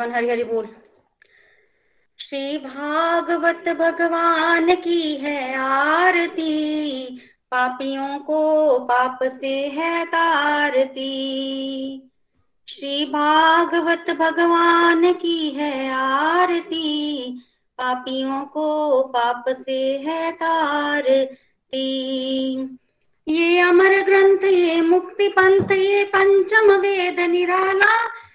Everyone हरी हरि बोल। श्री भागवत भगवान की है आरती, पापियों को पाप से है तारती। श्री भागवत भगवान की है आरती, पापियों को पाप से है तारती। ये अमर ग्रंथ, ये मुक्ति पंथ, ये पंचम वेद निराला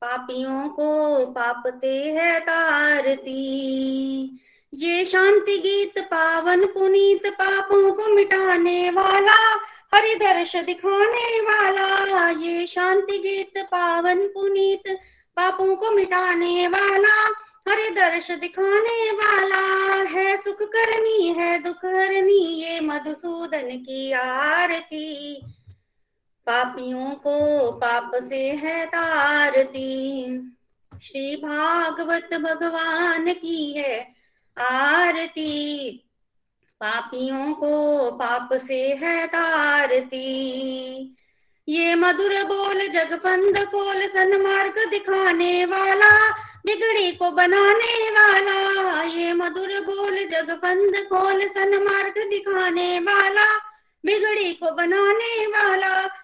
पापियों को पापते है तारती। ये शांति गीत पावन पुनीत पापों को मिटाने वाला हरि दर्श दिखाने वाला। ये शांति गीत पावन पुनीत पापों को मिटाने वाला हरि दर्श दिखाने वाला। है सुख करनी, है दुख हरनी, ये मधुसूदन की आरती। पापियों को पाप से है तारती श्री भागवत भगवान की है आरती। पापियों को पाप से है तारती ये मधुर बोल जगपंद कोल सन्मार्ग दिखाने वाला, बिगड़ी को बनाने वाला। ये मधुर बोल जगपंद खोल सन्मार्ग दिखाने वाला, बिगड़ी को बनाने वाला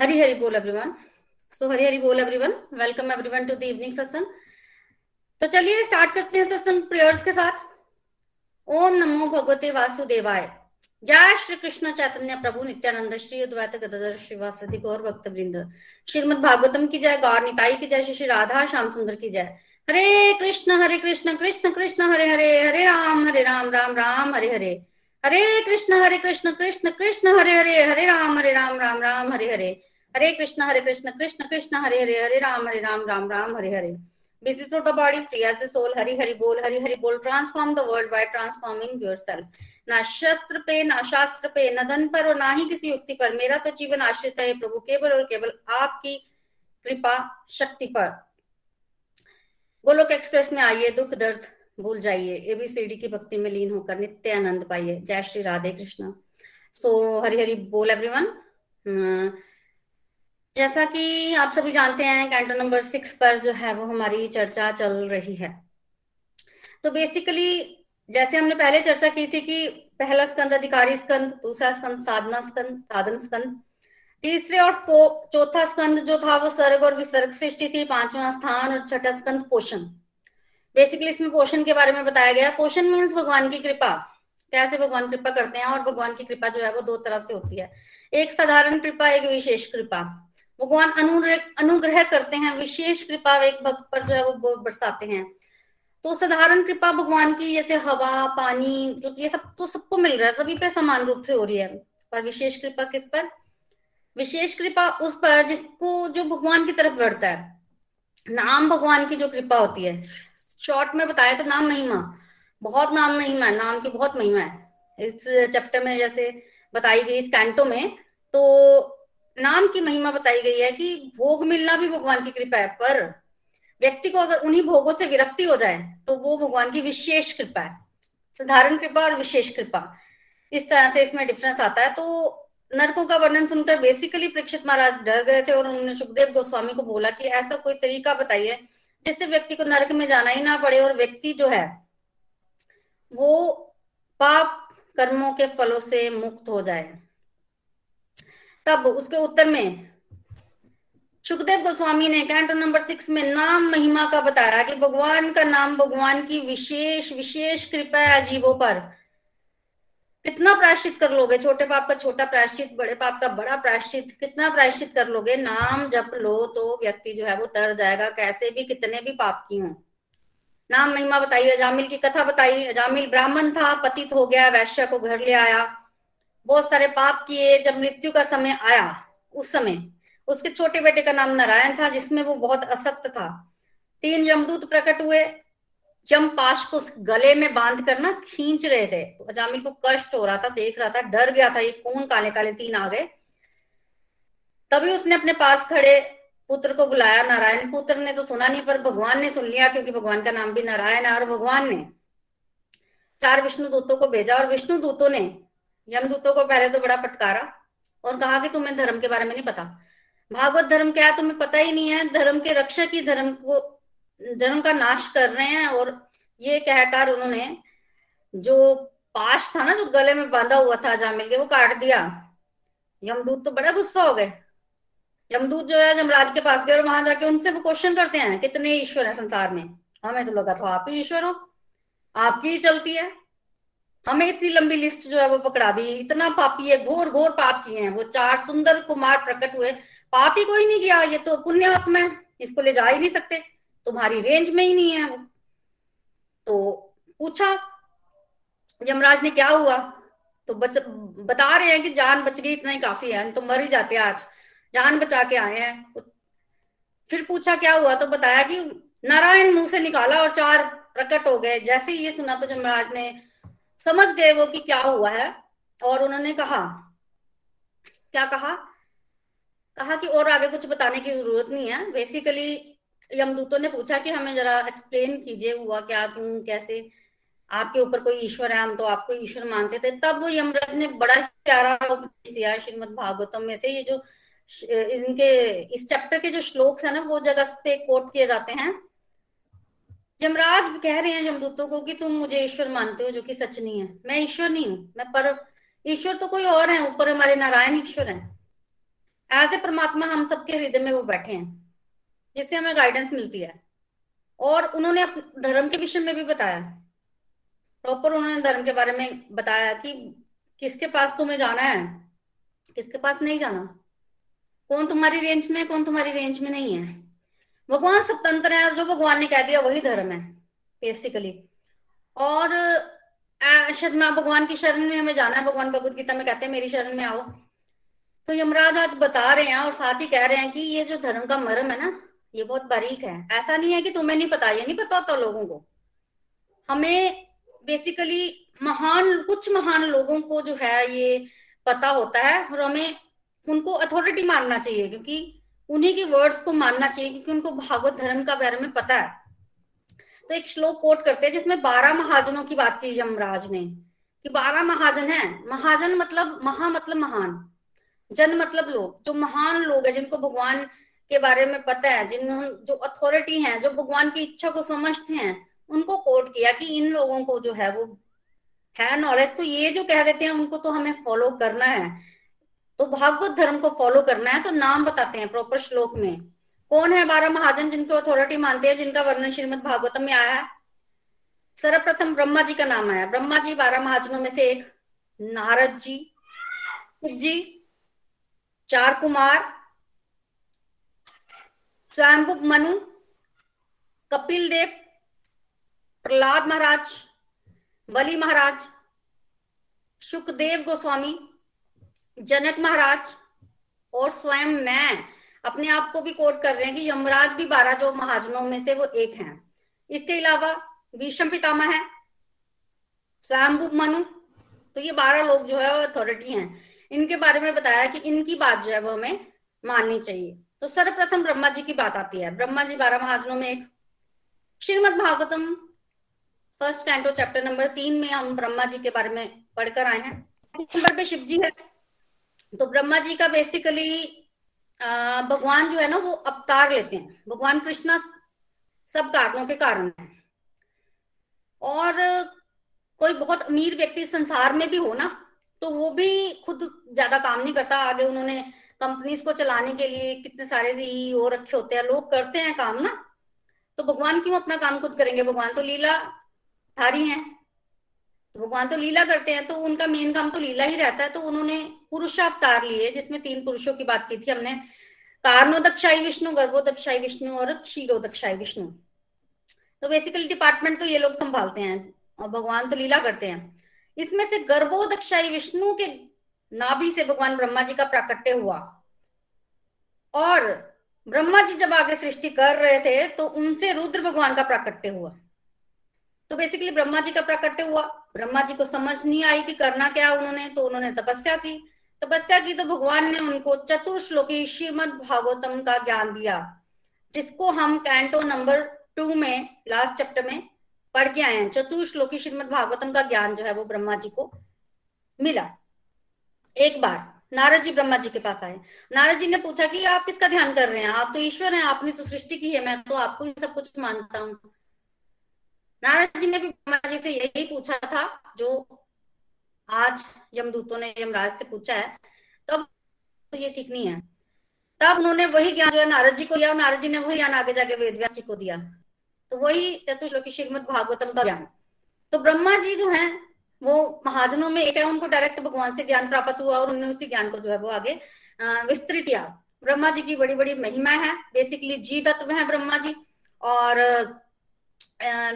हरी हरी बोल एवरीवन सो हरी हरी बोल everyone welcome everyone to the evening satsang तो चलिए स्टार्ट करते हैं सत्संग प्रेयर्स के साथ. ओम नमो भगवते वासुदेवाय. जय श्री कृष्ण चैतन्य प्रभु नित्यानंद श्री अद्वैत गदाधर श्रीवासदि गौर भक्त वृंद श्रीमद भागवतम की जय, गौर निताई की जय श्री राधा श्याम सुंदर की जय. हरे कृष्ण हरे कृष्ण कृष्ण कृष्ण, हरे हरे हरे राम हरे राम राम राम, हरे हरे. हरे कृष्ण हरे कृष्ण कृष्ण कृष्ण, हरे हरे हरे राम हरे राम राम राम, हरे हरे. हरे कृष्ण हरे कृष्ण कृष्ण कृष्ण, हरे हरे हरे, राम हरे, राम राम राम, हरे हरे। Busy through the body, free as the soul hari hari bol hari hari bol transform the world by transforming yourself ना शस्त्र पे, ना शास्त्र पे, न धन पर और ना ही किसी युक्ति पर। मेरा तो जीवन आश्रित है प्रभु केवल और केवल आपकी कृपा, शक्ति पर। गोलोक एक्सप्रेस में आइए, दुख, दर्द, भूल जाइए। एबीसीडी की भक्ति में लीन होकर नित्य आनंद पाइए। जय श्री राधे कृष्ण। सो हरि हरि बोल एवरीवन जैसा कि आप सभी जानते हैं कैंटो नंबर सिक्स पर जो है वो हमारी चर्चा चल रही है। तो बेसिकली जैसे हमने पहले चर्चा की थी कि पहला स्कंद अधिकारी स्कंद, दूसरा स्कंद साधना स्कंद, साधन स्कंद, तीसरे और चौथा स्कंद जो था वो सर्ग और विसर्ग सृष्टि थी, पांचवा स्थान और छठा स्कंद पोषण। बेसिकली इसमें पोषण के बारे में बताया गया। पोषण मीन्स भगवान की कृपा। कैसे भगवान कृपा करते हैं? और भगवान की कृपा जो है वो दो तरह से होती है। एक साधारण कृपा, एक विशेष कृपा। भगवान अनुग्रह करते हैं, विशेष कृपा एक भक्त पर जो है वो बरसाते हैं। तो साधारण कृपा भगवान की, जैसे हवा, पानी जो ये सब तो सबको मिल रहा है, सभी पे समान रूप से हो रही है। पर विशेष कृपा किस पर? विशेष कृपा उस पर जिसको, जो भगवान की तरफ़ बढ़ता है। नाम भगवान की जो कृपा होती है। शॉर्ट में बताया तो नाम महिमा। बहुत नाम महिमा है, नाम की बहुत महिमा है। इस चैप्टर में जैसे बताई गई इस कैंटो में तो नाम की महिमा बताई गई है कि भोग मिलना भी भगवान की कृपा है, पर व्यक्ति को अगर उन्हीं भोगों से विरक्ति हो जाए तो वो भगवान की विशेष कृपा है, साधारण कृपा और विशेष कृपा। इस तरह से इसमें डिफरेंस आता है। तो नरकों का वर्णन सुनकर बेसिकली परीक्षित महाराज डर गए थे और उन्होंने सुखदेव गोस्वामी को बोला कि ऐसा कोई तरीका बताइए जिससे व्यक्ति को नरक में जाना ही ना पड़े और व्यक्ति जो है, वो पाप कर्मों के फलों से मुक्त हो जाए। तब उसके उत्तर में, सुखदेव गोस्वामी ने कैंटो नंबर सिक्स में नाम महिमा का बताया कि भगवान का नाम भगवान की विशेष विशेष कृपा है अजीबों पर। कितना प्रायश्चित कर लोगे? छोटे पाप का छोटा प्रायश्चित, बड़े पाप का बड़ा प्रायश्चित, कितना प्रायश्चित कर लोगे? नाम जप लो तो व्यक्ति जो है वो तर जाएगा, कैसे भी, कितने भी पाप की हो नाम महिमा बताई अजामिल की कथा बताई अजामिल ब्राह्मण था, पतित हो गया, वैश्य को घर ले आया। बहुत सारे पाप किए, जब मृत्यु का समय आया, उस समय। उसके छोटे बेटे का नाम नारायण था, जिसमें वो बहुत असक्त था। तीन यमदूत प्रकट हुए। यम पाश को गले में बाँध कर ना खींच रहे थे। तो अजामिल को कष्ट हो रहा था, देख रहा था, डर गया था, ये कौन काले काले तीन आ गए। तभी उसने अपने पास खड़े पुत्र को बुलाया। नारायण पुत्र ने तो सुना नहीं, पर भगवान ने सुन लिया, क्योंकि भगवान का नाम भी नारायण है, और भगवान ने चार विष्णु दूतों को भेजा, और विष्णु दूतों ने यमदूतों को पहले तो बड़ा फटकारा और कहा कि तुम्हें धर्म के बारे में नहीं पता। भागवत धर्म क्या है, तुम्हें पता ही नहीं है। धर्म के रक्षक ही धर्म को, धर्म का नाश कर रहे हैं और ये कहकर उन्होंने जो पाश था ना, जो गले में बांधा हुआ था जामिल के वो काट दिया। यमदूत तो बड़ा गुस्सा हो गए। यमदूत जो है जमराज के पास गए और वहाँ जाके उनसे वो क्वेश्चन करते हैं, कितने ईश्वर है संसार में? हमें तो लगा था, आप ही ईश्वर हो। आपकी ही चलती है। हमें इतनी लंबी लिस्ट जो है वो पकड़ा दी। इतना पापी है घोर घोर पाप किए हैं। वो चार सुंदर कुमार प्रकट हुए। पाप ही कोई नहीं किया। ये तो पुण्य आत्मा है। इसको ले जा ही नहीं सकते। तुम्हारी रेंज में ही नहीं है वो। तो पूछा, यमराज ने क्या हुआ? तो बच, बता रहे हैं कि जान बच गई, इतना ही काफ़ी है। तो मर ही जाते आज। जान बचा के आए हैं। फिर पूछा, क्या हुआ? तो बताया कि नारायण मुँह से निकाला और चार प्रकट हो गए। जैसे ही ये सुना तो यमराज ने समझ गए वो कि क्या हुआ है, और उन्होंने कहा, क्या कहा? कहा कि और आगे कुछ बताने की ज़रूरत नहीं है। बेसिकली यमदूतों ने पूछा कि हमें जरा एक्सप्लेन कीजिए, हुआ क्या क्यों कैसे? आपके ऊपर कोई ईश्वर है, हम तो आपको ईश्वर मानते थे। तब यमराज ने बड़ा प्यारा उपदेश दिया श्रीमद भागवतम में से। ये जो, इनके, इस चैप्टर के जो श्लोक है ना, वो जगह पे कोट किए जाते हैं। यमराज कह रहे हैं यमदूतों को कि तुम मुझे ईश्वर मानते हो जो कि सच नहीं है। मैं ईश्वर नहीं हूँ, मैं पर, ईश्वर तो कोई और है, ऊपर हमारे नारायण ईश्वर है। एज ए परमात्मा हम सबके हृदय में वो बैठे हैं, जिससे हमें गाइडेंस मिलती है। और उन्होंने धर्म के विषय में भी बताया। प्रॉपर उन्होंने धर्म के बारे में बताया कि किसके पास तुम्हें जाना है, किसके पास नहीं जाना। कौन तुम्हारी रेंज में कौन तुम्हारी रेंज में नहीं है। भगवान स्वतंत्र है और जो भगवान ने कह दिया, वही धर्म है बेसिकली और शरणा भगवान की शरण में हमें जाना है, भगवान भगवत गीता में कहते हैं, मेरी शरण में आओ। तो यमराज आज बता रहे हैं और साथ ही कह रहे हैं कि ये जो धर्म का मर्म है ना, ये बहुत बारीक है। ऐसा नहीं है कि तुम्हें नहीं पता, ये नहीं पता होता लोगों को। हमें बेसिकली महान, कुछ महान लोगों को जो है ये पता होता है और हमें उनको अथॉरिटी मानना चाहिए, क्योंकि उन्हीं के वर्ड्स को मानना चाहिए, क्योंकि उनको भागवत धर्म का बारे में पता है। तो एक श्लोक कोट करते हैं, जिसमें बारह महाजनों की बात की यमराज ने, कि बारह महाजन है। महाजन मतलब महा मतलब महान, जन मतलब लोग, जो महान लोग है, जिनको भगवान के बारे में पता है जिन जो अथॉरिटी है, जो भगवान की इच्छा को समझते हैं, उनको कोट किया कि इन लोगों को जो है वो, है नॉलेज तो ये जो कह देते हैं, उनको तो हमें फॉलो करना है। तो भागवत धर्म को फॉलो करना है तो नाम बताते हैं प्रॉपर श्लोक में। कौन है बारह महाजन जिनको अथॉरिटी मानते हैं, जिनका वर्णन श्रीमद भागवतम में आया है? सर्वप्रथम ब्रह्मा जी का नाम आया। ब्रह्मा जी बारह महाजनों में से एक। नारद जी शिव जी, चार कुमार स्वयंभुक मनु, कपिल देव, प्रहलाद महाराज, बलि महाराज सुखदेव गोस्वामी जनक महाराज और स्वयं मैं अपने आप को भी कोट कर रहे हैं कि यमराज भी बारह जो महाजनों में से वो एक हैं। इसके अलावा भीषम पितामह है, स्वयंभू मनु तो ये बारह लोग जो है वो अथॉरिटी हैं। इनके बारे में बताया कि इनकी बात जो है वो हमें माननी चाहिए। तो सर्वप्रथम ब्रह्मा जी की बात आती है। ब्रह्मा जी बारह महाजनों में एक। Shrimad Bhagavatam first canto chapter number तीन में हम ब्रह्मा जी के बारे में पढ़कर आए हैं। नंबर पे शिव जी है। तो ब्रह्मा जी का बेसिकली भगवान जो है ना, वो अवतार लेते हैं। भगवान कृष्णा सब कारणों के कारण है। और कोई बहुत अमीर व्यक्ति संसार में भी हो ना तो वो भी खुद ज़्यादा काम नहीं करता। आगे उन्होंने कंपनीज़ को चलाने के लिए कितने सारे सीईओ रखे होते हैं, लोग करते हैं काम ना। तो भगवान क्यों अपना काम खुद करेंगे? भगवान तो लीला धारी हैं। तो भगवान तो लीला करते हैं तो उनका मेन काम तो लीला ही रहता है। तो उन्होंने पुरुषावतार लिए, जिसमें तीन पुरुषों की बात की थी हमने। कार्णोदक्षाई विष्णु गर्भोदक्षाई विष्णु और क्षीरोदक्षाई विष्णु। तो बेसिकली डिपार्टमेंट तो ये लोग संभालते हैं और भगवान तो लीला करते हैं। इसमें से गर्भोदक्षाई विष्णु के नाभि से भगवान ब्रह्मा जी का प्राकट्य हुआ। और ब्रह्मा जी जब आगे सृष्टि कर रहे थे तो उनसे रुद्र भगवान का प्राकट्य हुआ। तो बेसिकली ब्रह्मा जी का प्राकट्य हुआ। ब्रह्मा जी को समझ नहीं आई कि करना क्या उन्होंने तो उन्होंने तपस्या की। तपस्या की तो भगवान ने उनको चतुर्श्लोकी श्रीमद भागवतम का ज्ञान दिया, जिसको हम कैंटो नंबर टू में लास्ट चैप्टर में पढ़ के आए हैं। चतुर्श्लोकी श्रीमद भागवतम का ज्ञान जो है वो ब्रह्मा जी को मिला। एक बार, नारद जी ब्रह्मा जी के पास आए। नारद जी ने पूछा कि आप किसका ध्यान कर रहे हैं? आप तो ईश्वर हैं, आपने तो सृष्टि की है, मैं तो आपको ही सब कुछ मानता हूँ। नारद जी ने भी ब्रह्मा जी से यही पूछा था, जो आज यमदूतों ने यमराज से पूछा है, तब तो ये ठीक नहीं है। तब उन्होंने वही ज्ञान जो है नारद जी को दिया नारद जी ने वही ज्ञान आगे जाके वेद व्यास जी को दिया। तो वही चतुश्लोकी श्रीमद भागवतम का ज्ञान। तो ब्रह्मा जी जो है, वो महाजनों में एक है, उनको डायरेक्ट भगवान से ज्ञान प्राप्त हुआ, और उन्होंने उसी ज्ञान को जो है वो आगे विस्तृत किया। ब्रह्मा जी की बड़ी बड़ी महिमा है। बेसिकली जी तत्व है ब्रह्मा जी, और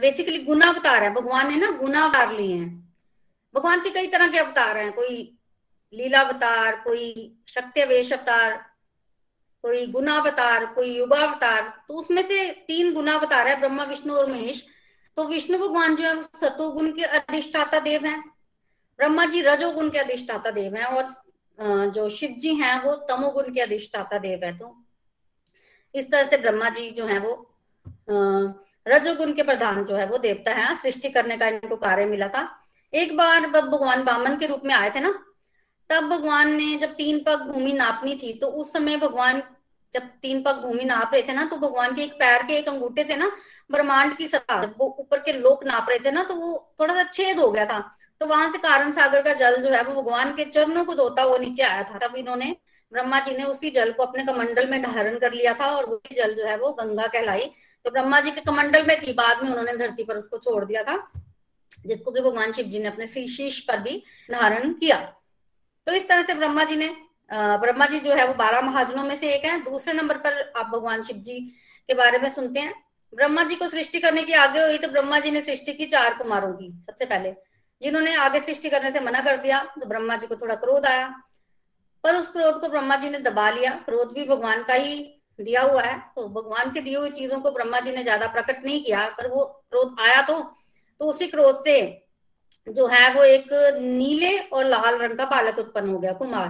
बेसिकली गुनावतार है। भगवान ने ना गुनावतार लिए हैं। भगवान के कई तरह के अवतार हैं, कोई लीलावतार कोई शक्तिवेश अवतार, कोई गुनावतार कोई युगावतार तो उसमें से तीन गुनावतार है, ब्रह्मा, विष्णु और महेश। तो विष्णु भगवान जो है सतोगुण के अधिष्ठाता देव हैं। ब्रह्मा जी रजोगुण के अधिष्ठाता देव हैं और जो शिव जी हैं, वो तमोगुण के अधिष्ठाता देव है। तो इस तरह से ब्रह्मा जी जो है, वो रजोगुण के प्रधान जो है, वो देवता है। सृष्टि करने का इनको कार्य मिला था। एक बार जब भगवान बामन के रूप में आए थे ना, तब भगवान ने जब तीन पग भूमि नापनी थी तो उस समय भगवान जब तीन पग भूमि नाप रहे थे ना तो भगवान के एक पैर के एक अंगूठे थे ना, ब्रह्मांड की सतह जब वो ऊपर के लोक नाप रहे थे ना तो वो थोड़ा सा छेद हो गया था। तो वहाँ से कारण सागर का जल जो है, वो भगवान के चरणों को धोता हुआ नीचे आया था। तब इन्होंने ब्रह्मा जी ने उसी जल को अपने कमंडल में धारण कर लिया था और वही जल जो है, वो गंगा कहलाई। तो ब्रह्मा जी के कमंडल में थी, बाद में उन्होंने धरती पर उसको छोड़ दिया था। जिसको कि भगवान शिव जी ने अपने शीश पर भी धारण किया। तो इस तरह से ब्रह्मा जी ने ब्रह्मा जी जो है वो बारह महाजनों में से एक है। दूसरे नंबर पर आप भगवान शिव जी के बारे में सुनते हैं। ब्रह्मा जी को सृष्टि करने की आगे हुई तो ब्रह्मा जी ने सृष्टि की चार कुमारों की, सबसे पहले। जिन्होंने आगे सृष्टि करने से मना कर दिया तो ब्रह्मा जी को थोड़ा क्रोध आया। पर उस क्रोध को ब्रह्मा जी ने दबा लिया। क्रोध भी भगवान का ही दिया हुआ है। तो भगवान के दिए हुई चीज़ों को ब्रह्मा जी ने ज़्यादा प्रकट नहीं किया, पर वो क्रोध आया तो तो उसी क्रोध से जो है वो एक नीले और लाल रंग का बालक उत्पन्न हो गया, कुमार।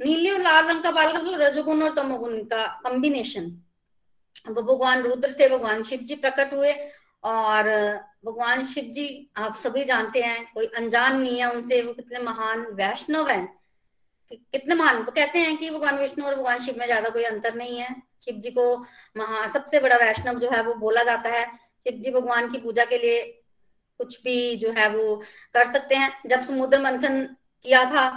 नीले और लाल रंग का बालक मतलब रजोगुण और तमोगुण का कॉम्बिनेशन वो भगवान रुद्र थे, भगवान शिव जी प्रकट हुए और भगवान शिव जी, आप सभी जानते हैं, कोई अनजान नहीं है उनसे, वो कितने महान वैष्णव हैं। कितने महान, वो कहते हैं कि भगवान विष्णु और भगवान शिव में ज़्यादा कोई अंतर नहीं है। शिव जी को महा, सबसे बड़ा वैष्णव जो है वो बोला जाता है। शिव जी भगवान की पूजा के लिए कुछ भी जो है वो कर सकते हैं। जब समुद्र मंथन किया था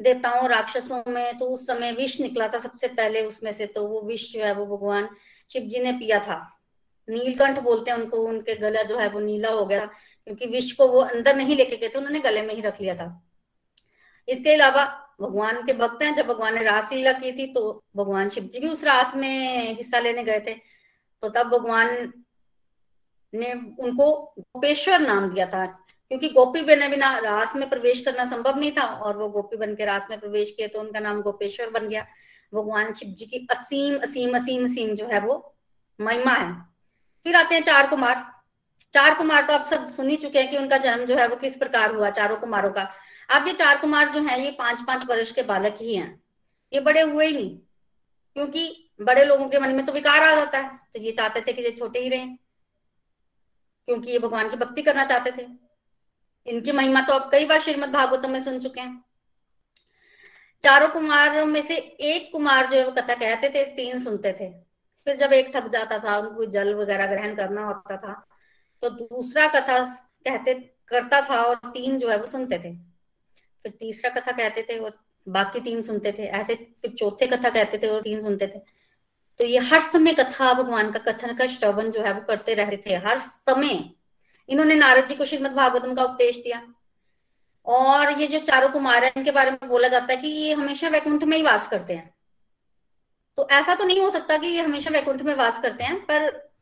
देवताओं, राक्षसों में तो उस समय विष निकला था सबसे पहले उसमें से तो वो विष जो है वो भगवान शिव जी ने पिया था। नीलकंठ बोलते हैं उनको, उनके गला जो है वो नीला हो गया क्योंकि विष को वो अंदर नहीं लेके गए थे, उन्होंने गले में ही रख लिया था। इसके अलावा भगवान के भक्त हैं, जब भगवान ने रासलीला की थी तो भगवान शिव जी भी उस रास में हिस्सा लेने गए थे। तो तब भगवान ने उनको गोपेश्वर नाम दिया था, क्योंकि गोपी बने बिना रास में प्रवेश करना संभव नहीं था, और वो गोपी बन के रास में प्रवेश किए तो उनका नाम गोपेश्वर बन गया। भगवान शिव जी की असीम असीम असीम असीम जो है वो महिमा है। फिर आते हैं चार कुमार। चार कुमार तो आप सब सुन ही चुके हैं कि उनका जन्म जो है वो किस प्रकार हुआ, चारों कुमारों का। अब ये चार कुमार जो है, ये पाँच पाँच वर्ष के बालक ही हैं। ये बड़े हुए ही नहीं, क्योंकि बड़े लोगों के मन में तो विकार आ जाता है। तो ये चाहते थे कि ये छोटे ही रहें। क्योंकि ये भगवान की भक्ति करना चाहते थे। इनकी महिमा तो आप कई बार श्रीमद भागवतम में सुन चुके हैं। चारों कुमारों में से एक कुमार जो है वो कथा कहते थे, तीन सुनते थे। फिर जब एक थक जाता था, उनको जल वगैरह ग्रहण करना होता था तो दूसरा कथा कहते, करता था और तीन जो है वो सुनते थे। फिर तीसरा कथा कहते थे और बाकी तीन सुनते थे। ऐसे फिर चौथे कथा कहते थे और तीन सुनते थे। तो ये हर समय कथा भगवान का कथन का श्रवण जो है वो करते रहते थे। हर समय इन्होंने नारद जी को श्रीमद भागवतम का उपदेश दिया। और ये जो चारों कुमार है, इनके बारे में बोला जाता है कि ये हमेशा वैकुंठ में ही वास करते हैं। तो ऐसा तो नहीं हो सकता कि ये हमेशा वैकुंठ में वास करते हैं, पर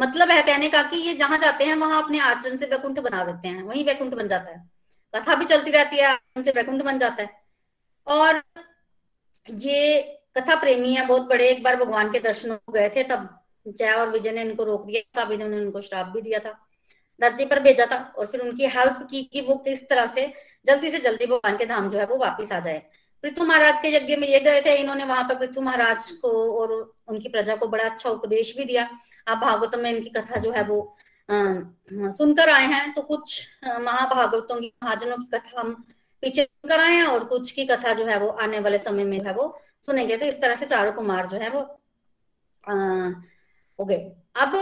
मतलब है कहने का कि ये जहाँ जाते हैं, वहाँ अपने आचरण से वैकुंठ बना देते हैं। वही वैकुंठ बन जाता है। कथा भी चलती रहती है से वैकुंठ बन जाता है। और ये कथा प्रेमी है, बहुत बड़े, एक बार भगवान के दर्शन हो गए थे, तब जय और विजय ने इनको रोक दिया तब इन्होंने उनको श्राप भी दिया था। धरती पर भेजा था और फिर उनकी हेल्प की कि वो किस तरह से जल्दी से जल्दी भगवान के धाम जो है वो वापिस आ जाए। पृथु महाराज के यज्ञ में ये गए थे, इन्होंने वहाँ पर पृथु महाराज को और उनकी प्रजा को बड़ा अच्छा उपदेश भी दिया। आप भागवतम में इनकी कथा जो है वो सुनकर आए हैं तो कुछ महाभागवतों की महाजनों की कथा हम पीछे सुनकर आए हैं और कुछ की कथा जो है वो आने वाले समय में है वो सुनेंगे। तो इस तरह से चारों कुमार जो है वो हो गए। अब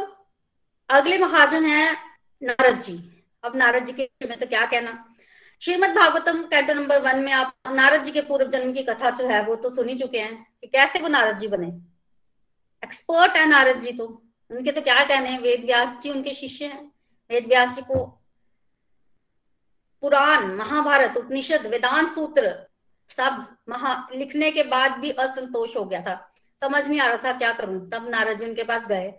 अगले महाजन है नारद जी। अब नारद जी के में तो क्या कहना? Shrimad Bhagavatam canto number one में आप, नारद जी के पूर्व जन्म की कथा जो है वो तो सुन ही चुके हैं कि कैसे वो नारद जी बने? एक्सपर्ट है नारद जी तो। उनके तो क्या कहने हैं? वेद व्यास जी उनके शिष्य हैं। वेद व्यास जी को पुराण, महाभारत, उपनिषद, वेदांत सूत्र सब महा लिखने के बाद भी असंतोष हो गया था। समझ नहीं आ रहा था क्या करूँ। तब नारद जी उनके पास गए।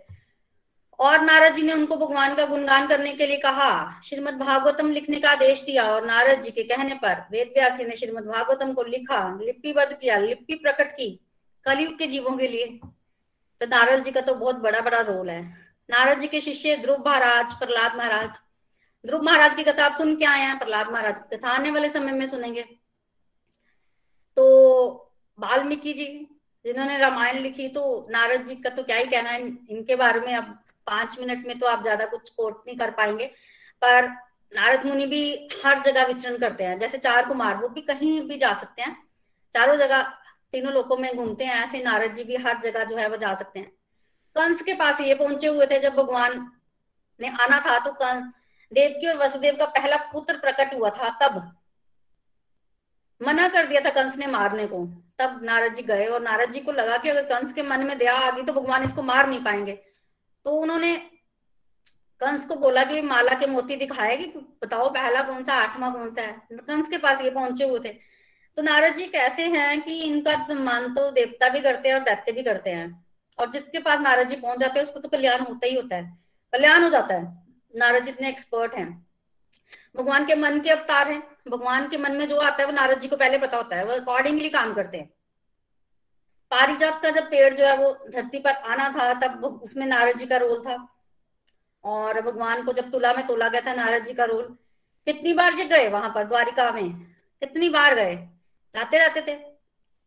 और नारद जी ने उनको भगवान का गुणगान करने के लिए कहा, श्रीमद भागवतम लिखने का आदेश दिया और नारद जी के कहने पर वेद व्यास जी ने श्रीमद भागवतम को लिखा, लिपिबद्ध किया, लिपि प्रकट की कलयुग के जीवों के लिए। तो नारद जी का तो बहुत बड़ा बड़ा रोल है। नारद जी के शिष्य ध्रुव महाराज, प्रहलाद महाराज। ध्रुव महाराज की कथा आप सुन के आए हैं, प्रहलाद महाराज की कथा आने वाले समय में सुनेंगे। तो वाल्मीकि जी, जिन्होंने रामायण लिखी तो नारद जी का तो क्या ही कहना है, इनके बारे में अब पाँच मिनट में तो आप ज़्यादा कुछ कोट नहीं कर पाएँगे। पर नारद मुनि भी हर जगह विचरण करते हैं, जैसे चार कुमार, वो भी कहीं भी जा सकते हैं। चारों जगह, तीनों लोगों में घूमते हैं, ऐसे नारद जी भी हर जगह जो है वो जा सकते हैं। कंस के पास ये पहुँचे हुए थे, जब भगवान ने आना था तो कंस देवकी और वसुदेव का पहला पुत्र प्रकट हुआ था, तब मना कर दिया था कंस ने मारने को। तब नारद जी गए और नारद जी को लगा कि अगर कंस के मन में दया आ गई तो भगवान इसको मार नहीं पाएँगे। तो उन्होंने कंस को बोला कि माला के मोती दिखाए कि बताओ पहला कौन सा, आठवां कौन सा है? कंस के पास ये पहुँचे हुए थे। तो नारद जी कैसे हैं कि इनका सम्मान तो देवता भी करते हैं और दैत्य भी करते हैं। और जिसके पास नारद जी पहुँच जाते हैं, उसको तो कल्याण होता ही होता है। कल्याण हो जाता है। नारद जी इतने एक्सपर्ट हैं। भगवान के मन के अवतार हैं। भगवान के मन में जो आता है, वो नारद जी को पहले पता होता है, वो अकॉर्डिंगली काम करते हैं। पारिजात का जब पेड़ जो है, वो धरती पर आना था, तब उसमें नारद जी का रोल था। और भगवान को जब तुला में तोला गया था, नारद जी का रोल, कितनी बार जी गए वहाँ पर, द्वारिका में? कितनी बार गए? जाते रहते थे।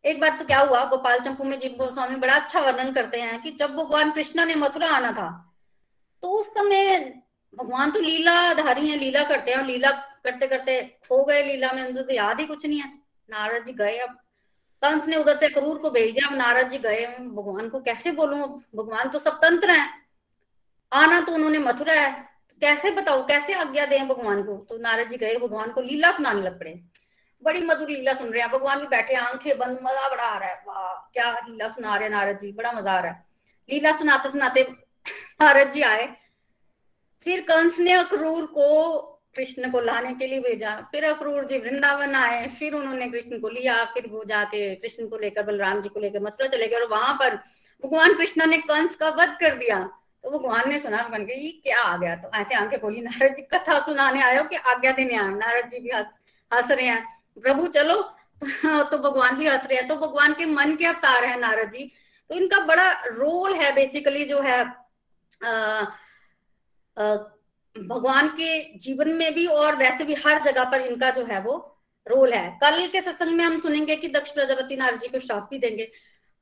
एक बार तो क्या हुआ, गोपाल चंपू में जीव गोस्वामी बड़ा अच्छा वर्णन करते हैं कि जब भगवान कृष्णा ने मथुरा आना था तो उस समय भगवान तो लीलाधारी है, लीला करते हैं और लीला करते करते खो गए लीला में उनको तो याद ही कुछ नहीं है। नारद जी गए अब। कंस ने उधर से क्रूर को भेज दिया अब नारद जी गए भगवान को कैसे बोलूँ भगवान तो स्वतंत्र है। आना तो उन्होंने मथुरा है। तो कैसे बताओ कैसे आज्ञा दें भगवान को? तो नारद जी गए, भगवान को लीला सुनाने लग पड़े। बड़ी मधुर लीला सुन रहे हैं। भगवान भी बैठे, आँखें बंद, मज़ा बड़ा आ रहा है। वाह, क्या लीला सुना रहे नारद जी, बड़ा मज़ा आ रहा है। लीला सुनाते सुनाते नारद जी आए। फिर कंस ने अक्रूर को कृष्ण को लाने के लिए भेजा। फिर अक्रूर जी वृंदावन आए फिर उन्होंने कृष्ण को लिया फिर वो जाके कृष्ण को लेकर बलराम जी को लेकर मथुरा चले गए और वहाँ पर भगवान कृष्ण ने कंस का वध कर दिया। तो भगवान ने सुना बन गई क्या आ गया? तो ऐसे आँखें खोली नारद जी कथा सुनाने आयो कि आज्ञा देने आए नारद जी भी हंस हंस रहे हैं। प्रभु चलो। तो भगवान भी हंस रहे हैं। तो भगवान के मन के अवतार है नारद जी। तो इनका बड़ा रोल है बेसिकली जो है आ, भगवान के जीवन में भी और वैसे भी हर जगह पर इनका जो है वो रोल है। कल के सत्संग में हम सुनेंगे कि दक्ष प्रजापति नारद जी को श्राप भी देंगे।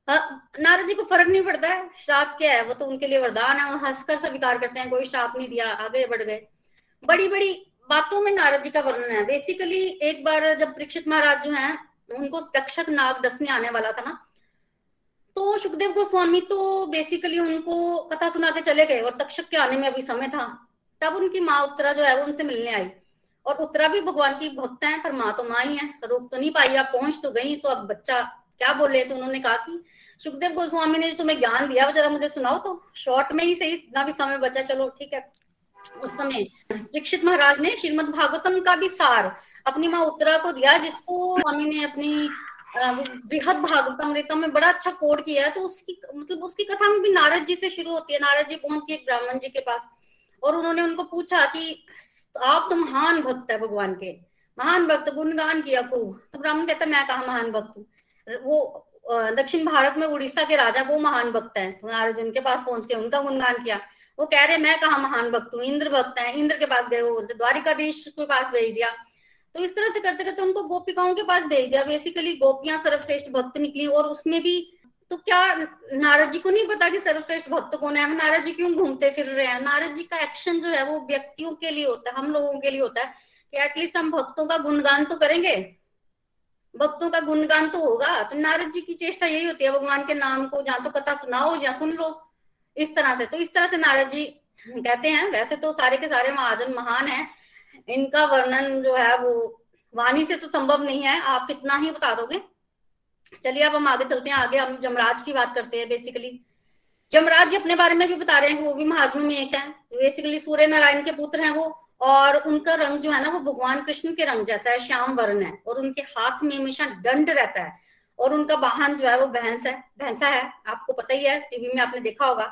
नारद जी को फ़र्क नहीं पड़ता है, श्राप क्या है? वो तो उनके लिए वरदान है वो हंसकर स्वीकार करते हैं, कोई श्राप नहीं दिया, आगे बढ़ गए। बड़ी बड़ी बातों में नारद जी का वर्णन है। बेसिकली एक बार जब परीक्षित महाराज जो है, उनको तक्षक नाग डसने आने वाला था ना तो सुखदेव गोस्वामी तो बेसिकली उनको कथा सुना के चले गए, और तक्षक के आने में अभी समय था। तब उनकी माँ उत्तरा जो है वो उनसे मिलने आई। और उत्तरा भी भगवान की भक्त है पर माँ तो माँ ही। है रोक तो नहीं पाई, आप पहुँच तो गई तो अब बच्चा क्या बोले? तो उन्होंने कहा कि, सुखदेव गोस्वामी ने जो तुम्हें ज्ञान दिया वो जरा मुझे सुनाओ तो शॉर्ट में ही सही, इतना भी समय बचा, चलो ठीक है। उस समय दीक्षित महाराज ने श्रीमद भागवतम का भी सार अपनी माँ उत्तरा को दिया, जिसको स्वामी ने अपनी बृहद भागवतम रेतम में बड़ा अच्छा कोड किया है। तो उसकी मतलब उसकी कथा में भी नारद जी से शुरू होती है। नारद जी पहुँच गए, ब्राह्मण जी के पास। और उन्होंने उनको पूछा कि, आप तो महान भक्त है भगवान के। महान भक्त, गुणगान किया खूब। तो ब्राह्मण कहता, मैं कहा महान भक्त हूँ? वो दक्षिण भारत में उड़ीसा के राजा वो महान भक्त है। तो नारद उनके पास पहुँच के उनका गुणगान किया। वो कह रहे, मैं कहा महान भक्त हूँ? इंद्र भक्त है। इंद्र के पास गए, वो बोलते, द्वारिकाधीश के पास भेज दिया। तो इस तरह से करते करते उनको गोपिकाओं के पास भेज दिया। बेसिकली गोपियाँ सर्वश्रेष्ठ भक्त निकली और उसमें भी तो क्या नारद जी को नहीं पता कि सर्वश्रेष्ठ भक्त कौन है? हम नारद जी क्यों घूमते फिर रहे हैं? नारद जी का एक्शन जो है वो व्यक्तियों के लिए होता है, हम लोगों के लिए होता है कि एटलीस्ट हम भक्तों का गुणगान तो करेंगे। भक्तों का गुणगान तो होगा। तो नारद जी की चेष्टा यही होती है, भगवान के नाम को जहाँ तो कथा सुनाओ या सुन लो, इस तरह से। तो इस तरह से नारद जी कहते हैं। वैसे तो सारे के सारे महाजन महान है। इनका वर्णन जो है वो वाणी से तो संभव नहीं है। आप कितना ही बता दोगे। चलिए अब हम आगे चलते हैं। आगे हम जमराज की बात करते हैं बेसिकली जमराज जी अपने बारे में भी बता रहे हैं कि वो भी महाजनों में एक है। बेसिकली सूर्य नारायण के पुत्र हैं वो, और उनका रंग जो है ना, वो भगवान कृष्ण के रंग जैसा है, श्याम वर्ण है, और उनके हाथ में हमेशा दंड रहता है, और उनका वाहन जो है वो भैंस है, भैंसा है, आपको पता ही है, टीवी में आपने देखा होगा।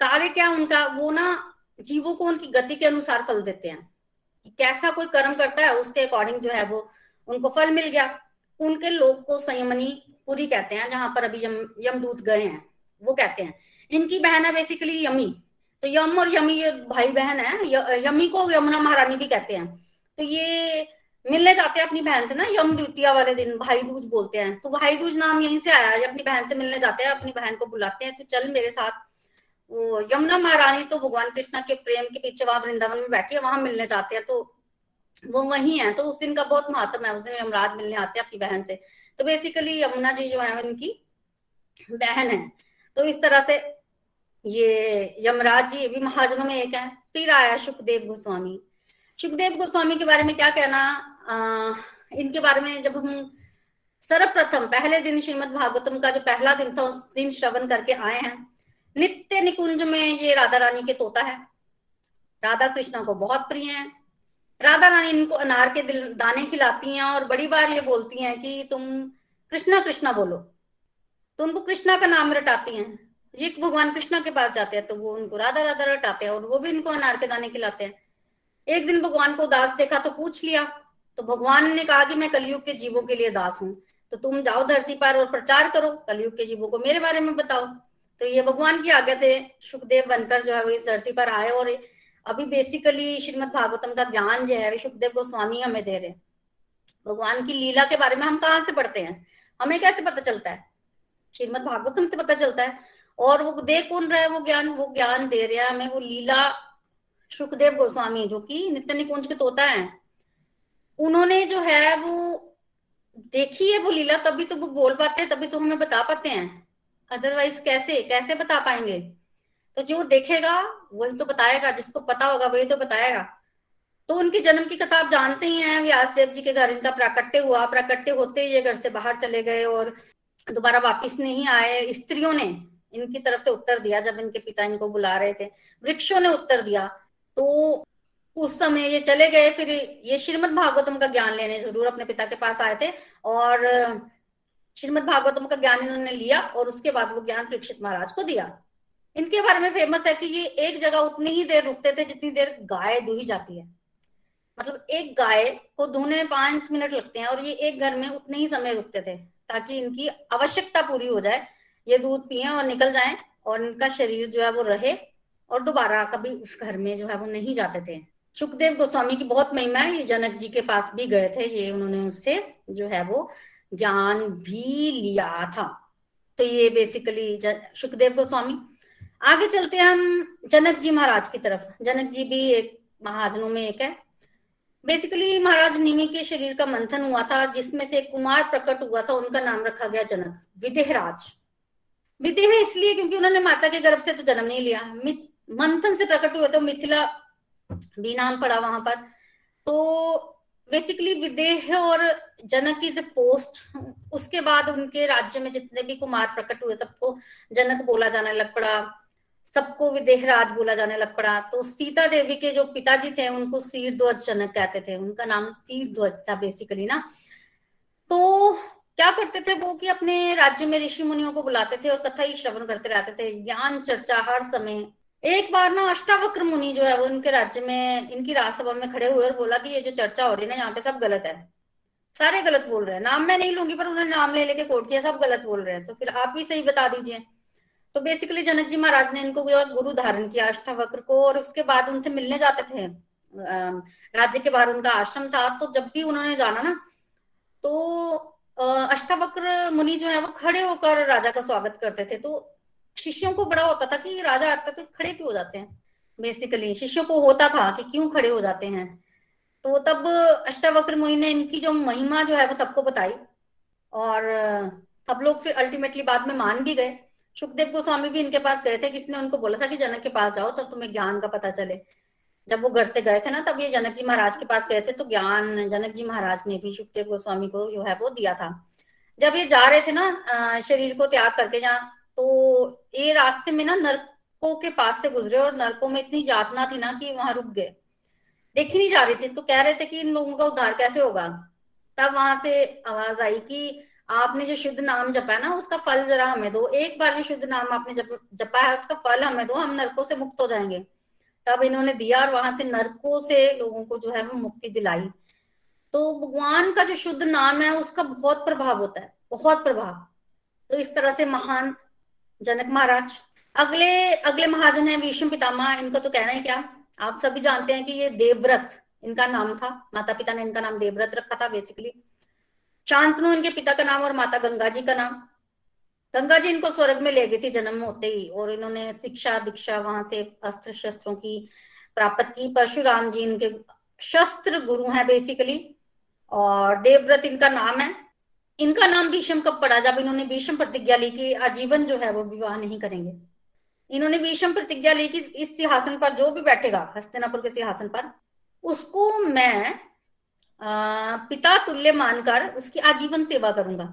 कार्य क्या उनका? वो ना जीवों को उनकी गति के अनुसार फल देते हैं। कैसा कोई कर्म करता है, उसके अकॉर्डिंग जो है वो उनको फल मिल गया। उनके लोग को संयमनी पुरी कहते हैं जहाँ पर अभी यम यमदूत गए हैं वो कहते हैं। इनकी बहन है बेसिकली यमी। तो यम और यमी ये भाई बहन है य, यमी को यमुना महारानी भी कहते हैं। तो ये मिलने जाते हैं अपनी बहन से ना यम द्वितीय वाले दिन भाई दूज बोलते हैं। तो भाई दूज नाम यहीं से आया है अपनी बहन से मिलने जाते हैं अपनी बहन को बुलाते हैं तो चल मेरे साथ वो यमुना महारानी तो भगवान कृष्णा के प्रेम के पीछे वहाँ वृंदावन में बैठी है वहाँ मिलने जाते हैं। तो वो वही है तो उस दिन का बहुत महत्व है। उस दिन यमराज मिलने आते हैं अपनी बहन से। तो बेसिकली यमुना जी जो है उनकी बहन है। तो इस तरह से ये यमराज जी भी महाजनों में एक है। फिर आया सुखदेव गोस्वामी। सुखदेव गोस्वामी के बारे में क्या कहना? आ, इनके बारे में जब हम सर्वप्रथम पहले दिन श्रीमद भागवतम का जो पहला दिन था उस दिन श्रवण करके आए हैं। नित्य निकुंज में ये राधा रानी के तोता है। राधा कृष्णा को बहुत प्रिय है। राधा रानी इनको अनार के दाने खिलाती हैं और बड़ी बार ये बोलती हैं कि तुम कृष्णा कृष्णा बोलो। तो उनको कृष्णा का नाम रटाती हैं। ये भगवान कृष्णा के पास जाते हैं तो वो उनको राधा राधा रटाते हैं और वो भी इनको अनार के दाने खिलाते हैं। एक दिन भगवान को दास देखा तो पूछ लिया तो भगवान ने कहा कि मैं कलयुग के जीवों के लिए दास हूँ तो तुम जाओ धरती पर और प्रचार करो कलयुग के जीवों को। मेरे बारे में बताओ। तो ये भगवान की आज्ञा थे, सुखदेव बनकर जो है वो इस धरती पर आए और अभी बेसिकली श्रीमद भागवतम का ज्ञान जो है सुखदेव गोस्वामी हमें दे रहे हैं। भगवान की लीला के बारे में हम कहाँ से पढ़ते हैं? हमें कैसे पता चलता है? श्रीमद भागवतम से पता चलता है। और वो दे कौन रहा है? वो ज्ञान वो ज्ञान दे रहा है हमें, वो लीला सुखदेव गोस्वामी, जो कि नित्य निकुंज के तोता है। उन्होंने जो है, वो देखी है वो लीला, तभी तो वो बोल पाते हैं, तभी तो हमें बता पाते हैं। अदरवाइज़ कैसे कैसे बता पाएँगे? तो जो देखेगा, वही तो बताएगा, जिसको पता होगा वही तो बताएगा। तो उनके जन्म की कथा आप जानते ही हैं व्यास देव जी के घर इनका प्राकट्य हुआ। प्राकट्य होते ही ये घर से बाहर चले गए और दोबारा वापिस नहीं आए। स्त्रियों ने इनकी तरफ़ से उत्तर दिया, जब इनके पिता इनको बुला रहे थे। वृक्षों ने उत्तर दिया। तो उस समय ये चले गए, फिर ये श्रीमद भागवतम का ज्ञान लेने ज़रूर अपने पिता के पास आए थे और श्रीमद भागवतम का ज्ञान इन्होंने लिया और उसके बाद वो ज्ञान परीक्षित महाराज को दिया। इनके बारे में फ़ेमस है कि ये एक जगह उतनी ही देर रुकते थे जितनी देर गाय दुही जाती है। मतलब एक गाय को धोने में पाँच मिनट लगते हैं और ये एक घर में उतने ही समय रुकते थे ताकि इनकी आवश्यकता पूरी हो जाए, ये दूध पिए और निकल जाए और इनका शरीर जो है वो रहे और दोबारा कभी उस घर में जो है वो नहीं जाते थे। सुखदेव गोस्वामी की बहुत महिमा है, ये जनक जी के पास भी गए थे, ये उन्होंने उससे जो है वो ज्ञान भी लिया था। तो ये बेसिकली सुखदेव गोस्वामी आगे चलते हैं हम जनक जी महाराज की तरफ़। जनक जी भी एक महाजनों में एक है। बेसिकली महाराज निमी के शरीर का मंथन हुआ था, जिसमें से कुमार प्रकट हुआ था, उनका नाम रखा गया जनक, विदेहराज। विदेह इसलिए क्योंकि उन्होंने माता के गर्भ से तो जन्म नहीं लिया। मंथन से प्रकट हुए तो मिथिला भी नाम पड़ा वहाँ पर। तो बेसिकली विदेह और जनक की जब पोस्ट उसके बाद उनके राज्य में जितने भी कुमार प्रकट हुए, सबको जनक बोला जाने लग पड़ा। सबको विदेह राज बोला जाने लग पड़ा। तो सीता देवी के जो पिताजी थे, उनको सीर ध्वज जनक कहते थे। उनका नाम तीर ध्वज था बेसिकली ना। तो क्या करते थे वो कि अपने राज्य में ऋषि मुनियों को बुलाते थे और कथा ही श्रवण करते रहते थे। ज्ञान चर्चा हर समय। एक बार ना अष्टावक्र मुनि जो है, वो उनके राज्य में, इनकी राजसभा में खड़े हुए और बोला कि ये जो चर्चा हो रही है ना, यहाँ पे सब गलत है। सारे गलत बोल रहे हैं। नाम मैं नहीं लूँगी, पर उन्होंने नाम ले लेके कोर्ट किया, सब गलत बोल रहे हैं। तो फिर आप भी सही बता दीजिए। तो बेसिकली जनक जी महाराज ने इनको जो गुरु धारण किया, अष्टावक्र को, और उसके बाद उनसे मिलने जाते थे। राज्य के बाहर उनका आश्रम था तो जब भी उन्होंने जाना ना तो अष्टावक्र मुनि जो है, वो खड़े होकर राजा का स्वागत करते थे। तो शिष्यों को बड़ा होता था कि राजा आता तो खड़े क्यों हो जाते हैं? बेसिकली शिष्यों को होता था कि क्यों खड़े हो जाते हैं? तो तब अष्टावक्र मुनि ने इनकी जो महिमा जो है, वो सबको बताई। और सब लोग फिर अल्टीमेटली बाद में मान भी गए। सुखदेव गोस्वामी भी इनके पास गए थे। किसी ने उनको बोला था कि जनक के पास जाओ तो तुम्हें ज्ञान का पता चले। जब वो घर से गए थे ना, तब ये जनक जी महाराज के पास गए थे तो ज्ञान, जनक जी महाराज ने भी सुखदेव गोस्वामी को जो है वो दिया था। जब ये जा रहे थे ना शरीर को त्याग करके जहाँ तो ये रास्ते में ना नरकों के पास से गुजरे और नरकों में इतनी जातना थी ना कि वहाँ रुक गए। देखी नहीं जा रही थी तो कह रहे थे कि इन लोगों का उद्धार कैसे होगा? तब वहाँ से आवाज़ आई कि आपने जो शुद्ध नाम जपा है ना उसका फल जरा हमें दो। एक बार जो शुद्ध नाम आपने जप, जपा है उसका फल हमें दो हम नरकों से मुक्त हो जाएँगे। तब इन्होंने दिया और वहाँ से नरकों से लोगों को जो है वो मुक्ति दिलाई। तो भगवान का जो शुद्ध नाम है उसका बहुत प्रभाव होता है बहुत प्रभाव। तो इस तरह से महान जनक महाराज अगले अगले महाजन है विष्णु पितामह इनका तो कहना है क्या? आप सभी जानते हैं कि ये देवव्रत इनका नाम था माता पिता ने इनका नाम देवव्रत रखा था बेसिकली शांतनु इनके पिता का नाम और माता गंगा जी का नाम। गंगा जी इनको स्वर्ग में ले गई थी, जन्म होते ही, और इन्होंने शिक्षा दीक्षा वहाँ से अस्त्र शस्त्रों की प्राप्त की। परशुराम जी इनके शस्त्र गुरु हैं बेसिकली और देवव्रत इनका नाम है। इनका नाम भीषम कब पड़ा? जब इन्होंने भीषम प्रतिज्ञा ली कि आजीवन जो है वो विवाह नहीं करेंगे। इन्होंने भीषम प्रतिज्ञा ली कि इस सिंहासन पर जो भी बैठेगा, हस्तिनापुर के सिंहासन पर, उसको मैं पिता तुल्य मानकर उसकी आजीवन सेवा करूँगा।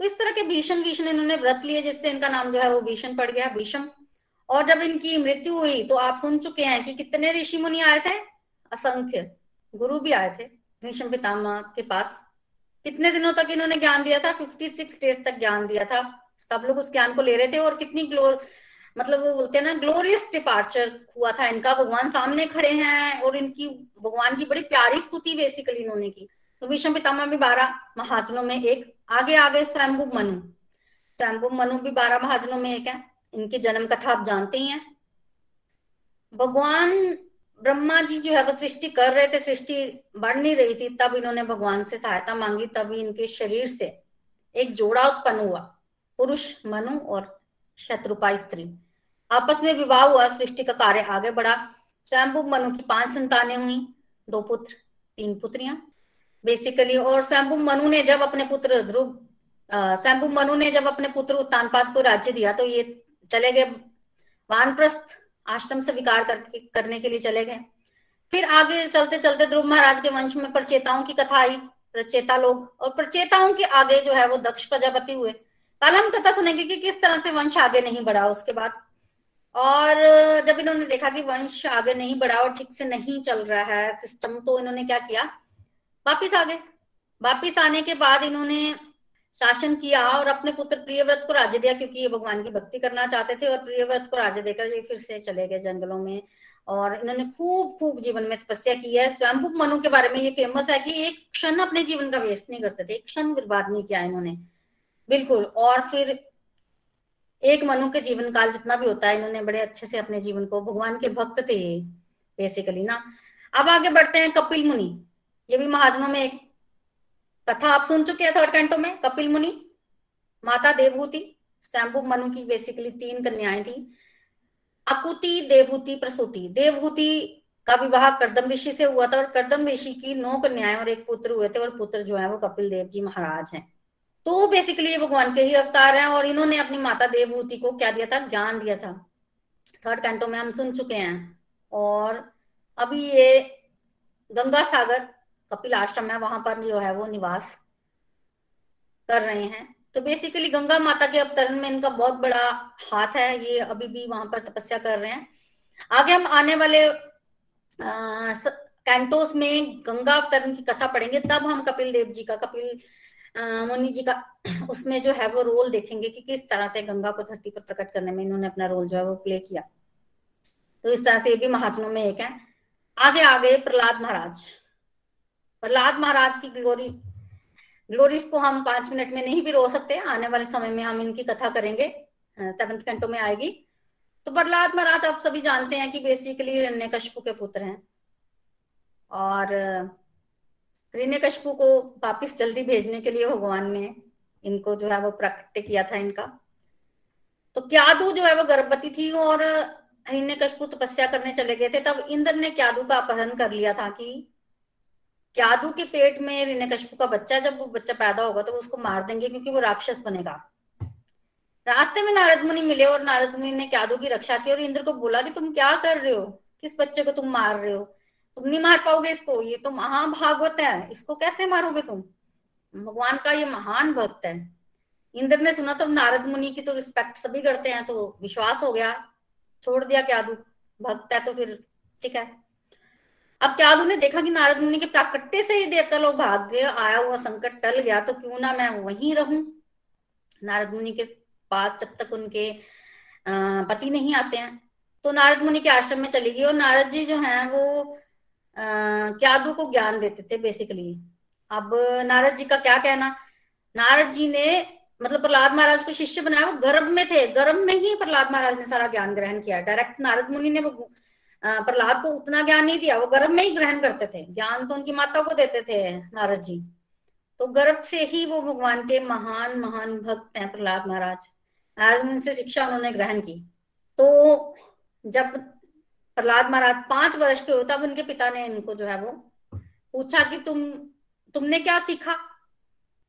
तो इस तरह के भीषण भीषण इन्होंने व्रत लिए, जिससे इनका नाम जो है वो भीषण पड़ गया, भीषम। और जब इनकी मृत्यु हुई तो आप सुन चुके हैं कि कितने ऋषि मुनि आए थे? असंख्य गुरु भी आए थे भीषम पितामह के पास। कितने दिनों तक इन्होंने ज्ञान दिया था? फिफ्टी सिक्स डेज़ तक ज्ञान दिया था। सब लोग उस ज्ञान को ले रहे थे और कितनी ग्लोर मतलब वो बोलते हैं ना ग्लोरियस डिपार्चर हुआ था इनका। भगवान सामने खड़े हैं और इनकी, भगवान की बड़ी प्यारी स्तुति बेसिकली इन्होंने की। तो विष्णु पितामह भी बारह महाजनों में एक। आगे आगे स्वयंभु मनु। स्वयंभु मनु भी बारह महाजनों में एक है। इनकी जन्म कथा आप जानते ही हैं। भगवान ब्रह्मा जी जो है वो सृष्टि कर रहे थे, सृष्टि बढ़ नहीं रही थी, तब इन्होंने भगवान से सहायता मांगी, तभी इनके शरीर से एक जोड़ा उत्पन्न हुआ। पुरुष मनु और शत्रुपा स्त्री। आपस में विवाह हुआ, सृष्टि का कार्य आगे बढ़ा। स्वयंभु मनु की पाँच संतानें हुई, दो पुत्र, तीन पुत्रियाँ। बेसिकली और स्वयंभु मनु ने जब अपने पुत्र ध्रुव स्वयंभु मनु ने जब अपने पुत्र उत्तानपाद को राज्य दिया तो ये चले गए। वानप्रस्थ आश्रम से विकार करके, करने के लिए चले गए। फिर आगे चलते चलते ध्रुव महाराज के वंश में प्रचेताओं की कथा आई, प्रचेता लोग, और प्रचेताओं के आगे जो है वो दक्ष प्रजापति हुए। कल हम कथा सुनेंगे कि किस तरह से वंश आगे नहीं बढ़ा उसके बाद। और जब इन्होंने देखा कि वंश आगे नहीं बढ़ा और ठीक से नहीं चल रहा है सिस्टम तो इन्होंने क्या किया? वापिस आ गए वापिस आने के बाद इन्होंने शासन किया और अपने पुत्र प्रियव्रत को राज्य दिया, क्योंकि ये भगवान की भक्ति करना चाहते थे और प्रियव्रत को राज्य देकर ये फिर से चले गए जंगलों में। और इन्होंने खूब खूब जीवन में तपस्या की है। स्वयं मनु के बारे में ये फ़ेमस है कि एक क्षण अपने जीवन का वेस्ट नहीं करते थे, एक क्षण बर्बाद नहीं किया इन्होंने। बिल्कुल, और फिर एक मनु के जीवन काल जितना भी होता है, इन्होंने बड़े अच्छे से अपने जीवन को, भगवान के भक्त थे बेसिकली ना। अब आगे बढ़ते हैं कपिल मुनि। ये भी महाजनों में एक कथा आप सुन चुके हैं थर्ड कैंटो में, कपिल मुनि, माता देवभूति शैम्बू मनु की बेसिकली तीन कन्याएँ थी। अकुति देवभूति प्रसूति। देवभूति का विवाह करदम ऋषि से हुआ था, और करदम ऋषि की नौ कन्याएँ और एक पुत्र हुए थे, और पुत्र जो है वो कपिल देव जी महाराज हैं। तो वो बेसिकली ये भगवान के ही अवतार हैं और इन्होंने अपनी माता देवभूति को क्या दिया था? ज्ञान दिया था। थर्ड कैंटो में हम सुन चुके हैं। और अभी ये गंगा सागर, कपिल आश्रम है, वहाँ पर जो है वो निवास कर रहे हैं। तो बेसिकली गंगा माता के अवतरण में इनका बहुत बड़ा हाथ है। ये अभी भी वहाँ पर तपस्या कर रहे हैं। आगे हम आने वाले कैंटोस में गंगा अवतरण की कथा पढ़ेंगे। तब हम कपिल देव जी का, कपिल मुनि जी का, उसमें जो है वो रोल देखेंगे कि किस तरह से गंगा को धरती पर प्रकट करने में इन्होंने अपना रोल जो है वो प्ले किया। तो इस तरह से ये भी महाजनों में एक है। आगे आगे प्रहलाद महाराज। प्रहलाद महाराज की ग्लोरी ग्लोरीज को हम पाँच मिनट में नहीं भी रो सकते, आने वाले समय में हम इनकी कथा करेंगे। सेवंथ कंटो में आएगी। तो प्रहलाद महाराज आप सभी जानते हैं कि बेसिकली हिरण्य के पुत्र हैं। और हिरण्य कशपू को वापिस जल्दी भेजने के लिए भगवान ने इनको जो है वो प्रकट किया था इनका। तो क्यादू जो है वो गर्भवती थी और हिरण्य कशपू तपस्या करने चले गए थे, तब इंद्र ने क्यादू का अपहरण कर लिया था कि क्यादू के पेट में हिरण्यकश्यप का बच्चा, जब वो बच्चा पैदा होगा तो उसको मार देंगे क्योंकि वो राक्षस बनेगा। रास्ते में नारद मुनि मिले और नारद मुनि ने क्यादू की रक्षा की और इंद्र को बोला कि तुम क्या कर रहे हो? किस बच्चे को तुम मार रहे हो? तुम नहीं मार पाओगे इसको? ये तो महाभागवत है। इसको कैसे मारोगे तुम? भगवान का ये महान भक्त है। इंद्र ने सुना तो नारद मुनि की तो रिस्पेक्ट सभी करते हैं तो विश्वास हो गया। छोड़ दिया क्यादू भक्त है तो फिर ठीक है। अब क्या ने देखा कि नारद मुनि के प्राकट्य से ही देवता लोग भाग गए आया हुआ संकट टल गया तो क्यों ना मैं वहीं रहूँ? नारद मुनि के पास जब तक उनके पति नहीं आते हैं तो नारद मुनि के आश्रम में चली गई। और नारद जी जो हैं, वो क्यादू को ज्ञान देते थे बेसिकली अब नारद जी का क्या कहना? नारद जी ने मतलब प्रहलाद महाराज को शिष्य बनाया, वो गर्भ में थे, गर्भ में ही प्रहलाद महाराज ने सारा ज्ञान ग्रहण किया। डायरेक्ट नारद मुनि ने वो प्रहलाद को उतना ज्ञान नहीं दिया, वो गर्भ में ही ग्रहण करते थे। ज्ञान तो उनकी माता को देते थे, नारद जी। तो गर्भ से ही वो भगवान के महान महान भक्त हैं प्रहलाद महाराज। नारद मुनि से शिक्षा उन्होंने ग्रहण की। तो जब प्रहलाद महाराज पाँच वर्ष के हो, तब उनके पिता ने इनको जो है वो पूछा कि तुम, तुमने क्या सीखा?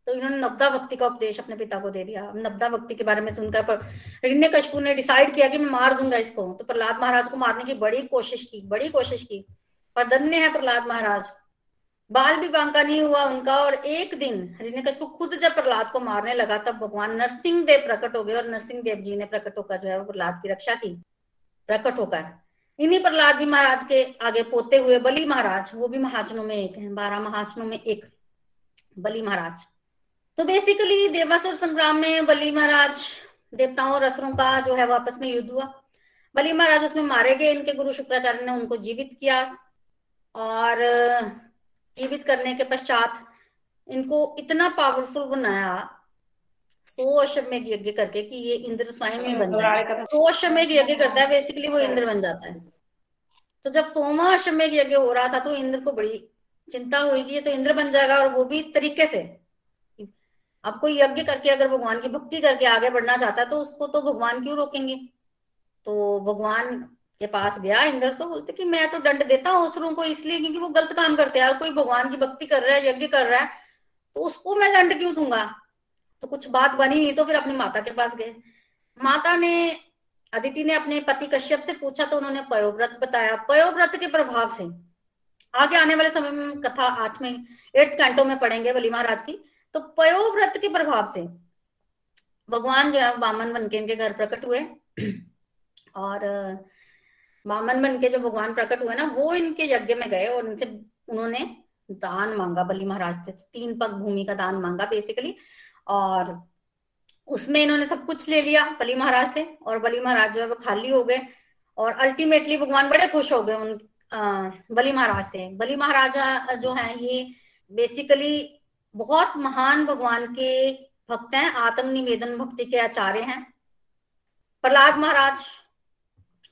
तो इन्होंने नब्दा भक्ति का उपदेश अपने पिता को दे दिया। नब्दा भक्ति के बारे में सुनकर पर हिरण्य कशपू ने डिसाइड किया कि मैं मार दूँगा इसको। तो प्रहलाद महाराज को मारने की बड़ी कोशिश की, बड़ी कोशिश की। पर धन्य है प्रहलाद महाराज। बाल भी बांका नहीं हुआ उनका और एक दिन हिरण्य कशपू खुद जब प्रहलाद को मारने लगा, तब भगवान नरसिंह देव प्रकट हो गए और नरसिंह देव जी ने प्रकट होकर जो है वो प्रहलाद की रक्षा की, प्रकट होकर। इन्हीं प्रहलाद जी महाराज के आगे पोते हुए बलि महाराज, वो भी महाजनों में एक है, बारह महाजनों में एक बलि महाराज। तो बेसिकली देवासुर संग्राम में बलि महाराज देवताओं और असुरों का जो है वापस में युद्ध हुआ। बलि महाराज उसमें मारे गए, इनके गुरु शुक्राचार्य ने उनको जीवित किया और जीवित करने के पश्चात इनको इतना पावरफुल बनाया सो अश्वमेघ यज्ञ करके कि ये इंद्र स्वयं ही बन जाए। सो अश्वमेघ यज्ञ करता है बेसिकली वो इंद्र बन जाता है। तो जब सोमा अश्वमेघ यज्ञ हो रहा था तो इंद्र को बड़ी चिंता हुई कि ये तो इंद्र बन जाएगा और वो भी तरीके से। अब कोई यज्ञ करके अगर भगवान की भक्ति करके आगे बढ़ना चाहता है तो उसको तो भगवान क्यों रोकेंगे? तो भगवान के पास गया इंद्र तो बोलते कि मैं तो दंड देता हूँ असुरों को इसलिए क्योंकि वो गलत काम करते हैं। और कोई भगवान की भक्ति कर रहा है यज्ञ कर रहा है तो उसको मैं दंड क्यों दूँगा? तो कुछ बात बनी नहीं तो फिर अपनी माता के पास गए। माता ने अदिति ने अपने पति कश्यप से पूछा तो उन्होंने पयोव्रत बताया। पयोव्रत के प्रभाव से, आगे आने वाले समय में कथा आठ में एट्थ कैंटो में पढ़ेंगे बली महाराज की। तो पयोव्रत के प्रभाव से, भगवान जो है बामन बन के इनके घर प्रकट हुए। और, बामन बन के जो भगवान प्रकट हुए ना, वो इनके यज्ञ में गए और इनसे, उन्होंने दान मांगा बलि महाराज से। तीन पग भूमि का दान मांगा बेसिकली और उसमें इन्होंने सब कुछ ले लिया बली महाराज से और बली महाराज जो है वो खाली हो गए और अल्टीमेटली भगवान बड़े खुश हो गए उन बली महाराज से। बली महाराजा जो है, ये बेसिकली बहुत महान भगवान के भक्त हैं आत्म निवेदन भक्ति के आचार्य हैं। प्रहलाद महाराज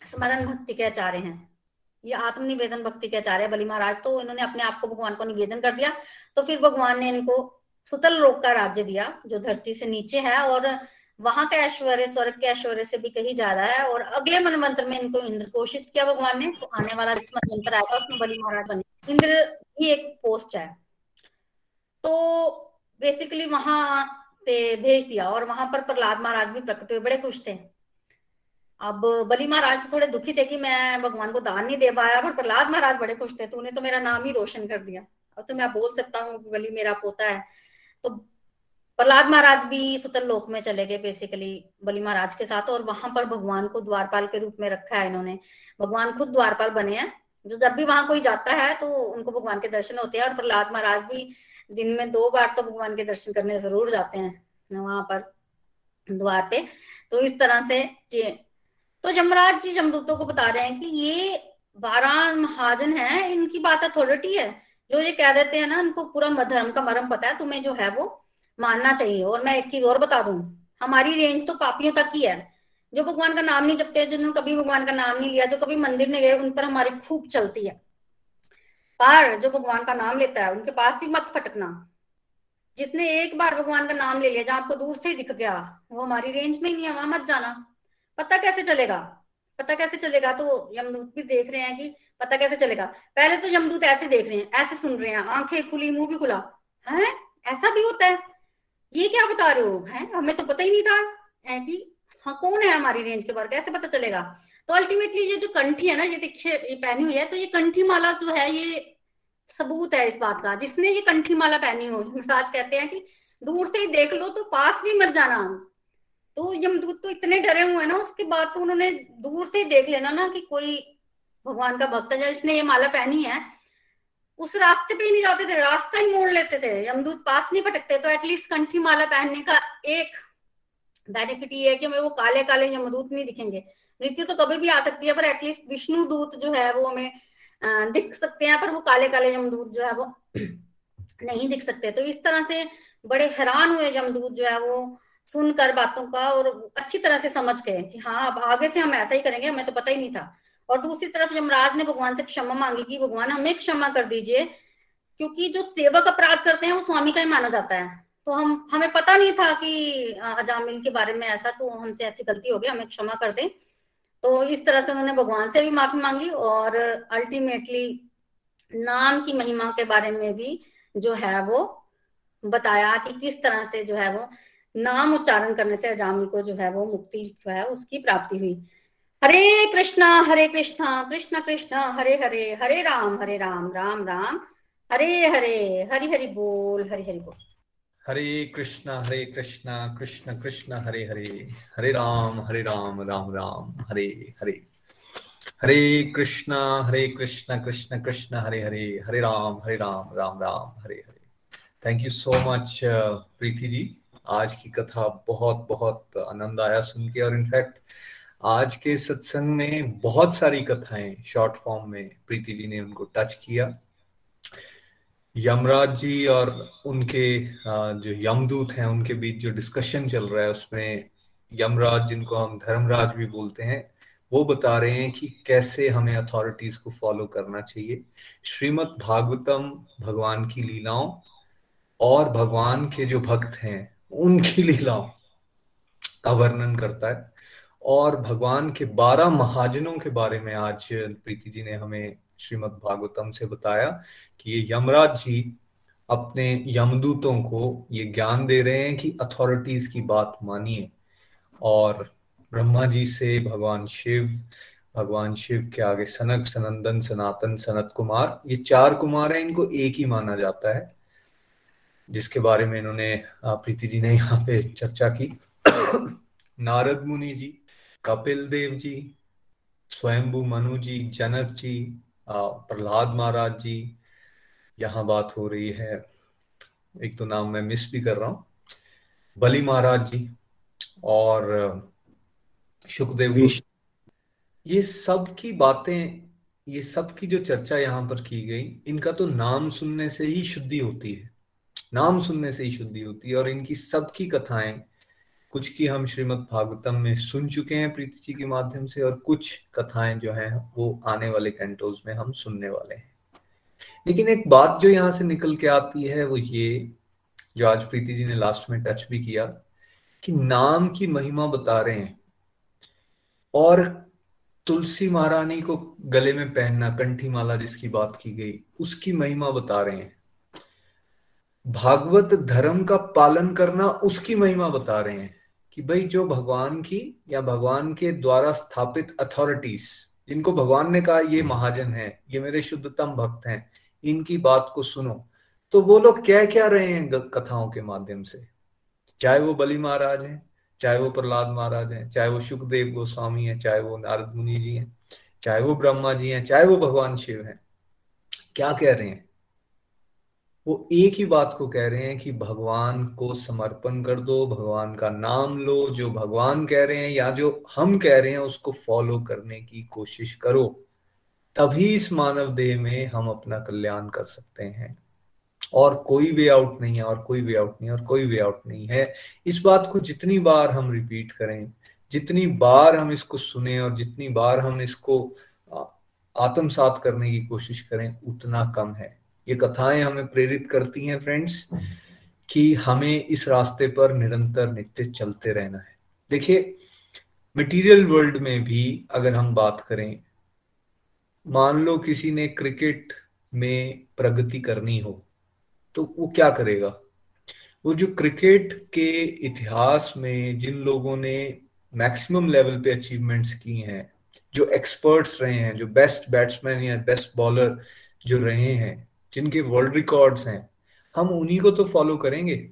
स्मरण भक्ति के आचार्य हैं। ये आत्म निवेदन भक्ति के आचार्य बली महाराज। तो इन्होंने अपने आप को भगवान को निवेदन कर दिया। तो फिर भगवान ने इनको सुतल लोक का राज्य दिया, जो धरती से नीचे है और वहाँ का ऐश्वर्य, स्वर्ग के ऐश्वर्य से भी कहीं ज़्यादा है और अगले मनवंत्र में इनको इंद्र घोषित किया भगवान ने तो आने वाला मनवंत्र आएगा उसमें बलि महाराज बने। इंद्र ही एक पोस्ट है। तो बेसिकली वहाँ पे भेज दिया और वहाँ पर प्रहलाद महाराज भी प्रकट हुए, बड़े खुश थे। अब बलि महाराज तो थोड़े दुखी थे कि मैं भगवान को दान नहीं दे पाया, पर प्रहलाद महाराज बड़े खुश थे तो उन्हें तो मेरा नाम ही रोशन कर दिया। अब तो मैं बोल सकता हूँ बलि मेरा पोता है। तो प्रहलाद महाराज भी सुतल लोक में चले गए बेसिकली बलि महाराज के साथ, और वहाँ पर भगवान को द्वारपाल के रूप में रखा है इन्होंने। भगवान खुद द्वारपाल बने हैं। जो जब भी वहाँ कोई जाता है तो उनको भगवान के दर्शन होते हैं, और प्रहलाद महाराज भी दिन में दो बार तो भगवान के दर्शन करने ज़रूर जाते हैं वहाँ पर, द्वार पे। तो इस तरह से तो जमराज जी जमदूतों को बता रहे हैं कि ये बारह महाजन है, इनकी बात अथॉरिटी है। जो ये कह देते हैं ना उनको पूरा धर्म का मरम पता है, तुम्हें जो है वो मानना चाहिए। और मैं एक चीज़ और बता दूँ, हमारी रेंज तो पापियों तक ही है। जो भगवान का नाम नहीं जपते, जिन्होंने कभी भगवान का नाम नहीं लिया, जो कभी मंदिर नहीं गए, उन पर हमारी खूब चलती है। पर जो भगवान का नाम लेता है, उनके पास भी मत फटकना। जिसने एक बार भगवान का नाम ले लिया, जहाँ आपको दूर से ही दिख गया, वो हमारी रेंज में ही नहीं है, वहाँ मत जाना। पता कैसे चलेगा? पता कैसे चलेगा? तो यमदूत भी देख रहे हैं कि पता कैसे चलेगा? पहले तो यमदूत ऐसे देख रहे हैं, ऐसे सुन रहे हैं, आँखें खुली, मुँह भी खुला। है? ऐसा भी होता है? ये क्या बता रहे हो, है? हमें तो पता ही नहीं था, है कि हाँ कौन है हमारी रेंज के बारे कैसे पता चलेगा? तो अल्टीमेटली ये जो कंठी है ना, ये देखिए, ये पहनी हुई है तो ये कंठी माला जो है, ये सबूत है इस बात का। जिसने ये कंठी माला पहनी हो राज कहते हैं कि दूर से ही देख लो तो पास भी मत जाना। तो यमदूत तो इतने डरे हुए ना, उसके बाद तो उन्होंने दूर से देख लेना ना कि कोई भगवान का भक्त है जिसने ये माला पहनी है। उस रास्ते पे ही नहीं जाते थे, रास्ता ही मोड़ लेते थे। यमदूत पास नहीं फटकते तो एटलीस्ट कंठी माला पहनने का एक बेनिफिट ये है कि हमें वो काले काले यमदूत नहीं दिखेंगे। मृत्यु तो कभी भी आ सकती है, पर एटलीस्ट विष्णु दूत जो है वो हमें दिख सकते हैं, पर वो काले काले यमदूत जो है वो नहीं दिख सकते। तो इस तरह से बड़े हैरान हुए यमदूत जो है वो सुनकर बातों का और अच्छी तरह से समझ गए कि हाँ अब आगे से हम ऐसा ही करेंगे, हमें तो पता ही नहीं था। और दूसरी तरफ़ यमराज ने भगवान से क्षमा मांगी कि भगवान हमें क्षमा कर दीजिए, क्योंकि जो सेवक अपराध करते हैं वो स्वामी का ही माना जाता है। तो हम, हमें पता नहीं था कि अजामिल के बारे में ऐसा तो हमसे ऐसी गलती हो गई, हमें क्षमा कर दे। तो इस तरह से उन्होंने भगवान से भी माफ़ी मांगी और अल्टीमेटली नाम की महिमा के बारे में भी जो है वो बताया कि किस तरह से जो है वो नाम उच्चारण करने से अजामिल को जो है वो मुक्ति जो है उसकी प्राप्ति हुई। हरे कृष्णा हरे कृष्णा, कृष्ण कृष्ण, हरे हरे हरे राम हरे राम राम राम, हरे हरे, हरि हरि बोल, हरि हरि बोल। Hare Krishna Hare Krishna, Krishna Krishna, Hare Hare Hare Ram Hare Ram Ram Ram, Hare Hare. Hare Krishna, Hare Krishna Krishna Krishna, Hare Hare Hare Ram Hare Ram Ram Ram, Hare Hare. Thank you so much Preeti ji. आज की कथा बहुत बहुत आनंद आया सुन के। और in fact आज के सत्संग में बहुत सारी कथाएँ शॉर्ट फॉर्म में प्रीति जी ने उनको टच किया। यमराज जी और उनके जो यमदूत हैं, उनके बीच जो डिस्कशन चल रहा है, उसमें यमराज, जिनको हम धर्मराज भी बोलते हैं, वो बता रहे हैं कि कैसे हमें अथॉरिटीज को फॉलो करना चाहिए। श्रीमद् भागवतम भगवान की लीलाओं और भगवान के जो भक्त हैं उनकी लीलाओं का वर्णन करता है। और भगवान के बारह महाजनों के बारे में आज प्रीति जी ने हमें श्रीमद् भागवतम से बताया कि ये यमराज जी अपने यमदूतों को ये ज्ञान दे रहे हैं कि अथॉरिटीज की बात मानिए। और ब्रह्मा जी से भगवान शिव भगवान शिव के आगे सनक, सनंदन, सनातन, सनत कुमार, ये चार कुमार हैं, इनको एक ही माना जाता है। जिसके बारे में इन्होंने प्रीति जी ने यहाँ पे चर्चा की। नारद मुनि जी कपिल देव जी स्वयंभू मनु जी जनक जी प्रहलाद महाराज जी यहाँ बात हो रही है। एक तो नाम मैं मिस भी कर रहा हूँ। बली महाराज जी और सुखदेव ये सब की बातें ये सब की जो चर्चा यहाँ पर की गई इनका तो नाम सुनने से ही शुद्धि होती है। नाम सुनने से ही शुद्धि होती है और इनकी सबकी कथाएँ कुछ की हम श्रीमद् भागवतम में सुन चुके हैं प्रीति जी के माध्यम से और कुछ कथाएँ जो हैं वो आने वाले कैंटोज में हम सुनने वाले हैं। लेकिन एक बात जो यहाँ से निकल के आती है वो ये जो आज प्रीति जी ने लास्ट में टच भी किया कि नाम की महिमा बता रहे हैं और तुलसी महारानी को गले में पहनना कंठी माला जिसकी बात की गई, उसकी महिमा बता रहे हैं। भागवत धर्म का पालन करना उसकी महिमा बता रहे हैं कि भाई जो भगवान की या भगवान के द्वारा स्थापित अथॉरिटीज जिनको भगवान ने कहा, ये महाजन है, ये मेरे शुद्धतम भक्त हैं, इनकी बात को सुनो। तो वो लोग क्या क्या रहे हैं कथाओं के माध्यम से? चाहे वो बलि महाराज हैं, चाहे वो प्रहलाद महाराज हैं, चाहे वो सुखदेव गोस्वामी हैं, चाहे वो नारद मुनि जी हैं, चाहे वो ब्रह्मा जी हैं, चाहे वो भगवान शिव हैं, क्या कह रहे हैं? वो एक ही बात को कह रहे हैं कि भगवान को समर्पण कर दो, भगवान का नाम लो, जो भगवान कह रहे हैं या जो हम कह रहे हैं उसको फॉलो करने की कोशिश करो। तभी इस मानव देह में हम अपना कल्याण कर सकते हैं। और कोई वे आउट नहीं है, और कोई वे आउट नहीं है, और कोई वे आउट नहीं है। इस बात को जितनी बार हम रिपीट करें, जितनी बार हम इसको सुने और जितनी बार हम इसको आत्मसात करने की कोशिश करें, उतना कम है। ये कथाएँ हमें प्रेरित करती हैं फ्रेंड्स कि हमें इस रास्ते पर निरंतर नित्य चलते रहना है। देखिए मटेरियल वर्ल्ड में भी अगर हम बात करें, मान लो किसी ने क्रिकेट में प्रगति करनी हो तो वो क्या करेगा? वो जो क्रिकेट के इतिहास में जिन लोगों ने मैक्सिमम लेवल पे अचीवमेंट्स की हैं, जो एक्सपर्ट्स रहे हैं, जो बेस्ट बैट्समैन या बेस्ट बॉलर जो रहे हैं जिनके वर्ल्ड रिकॉर्ड्स हैं, हम उन्हीं को तो फॉलो करेंगे?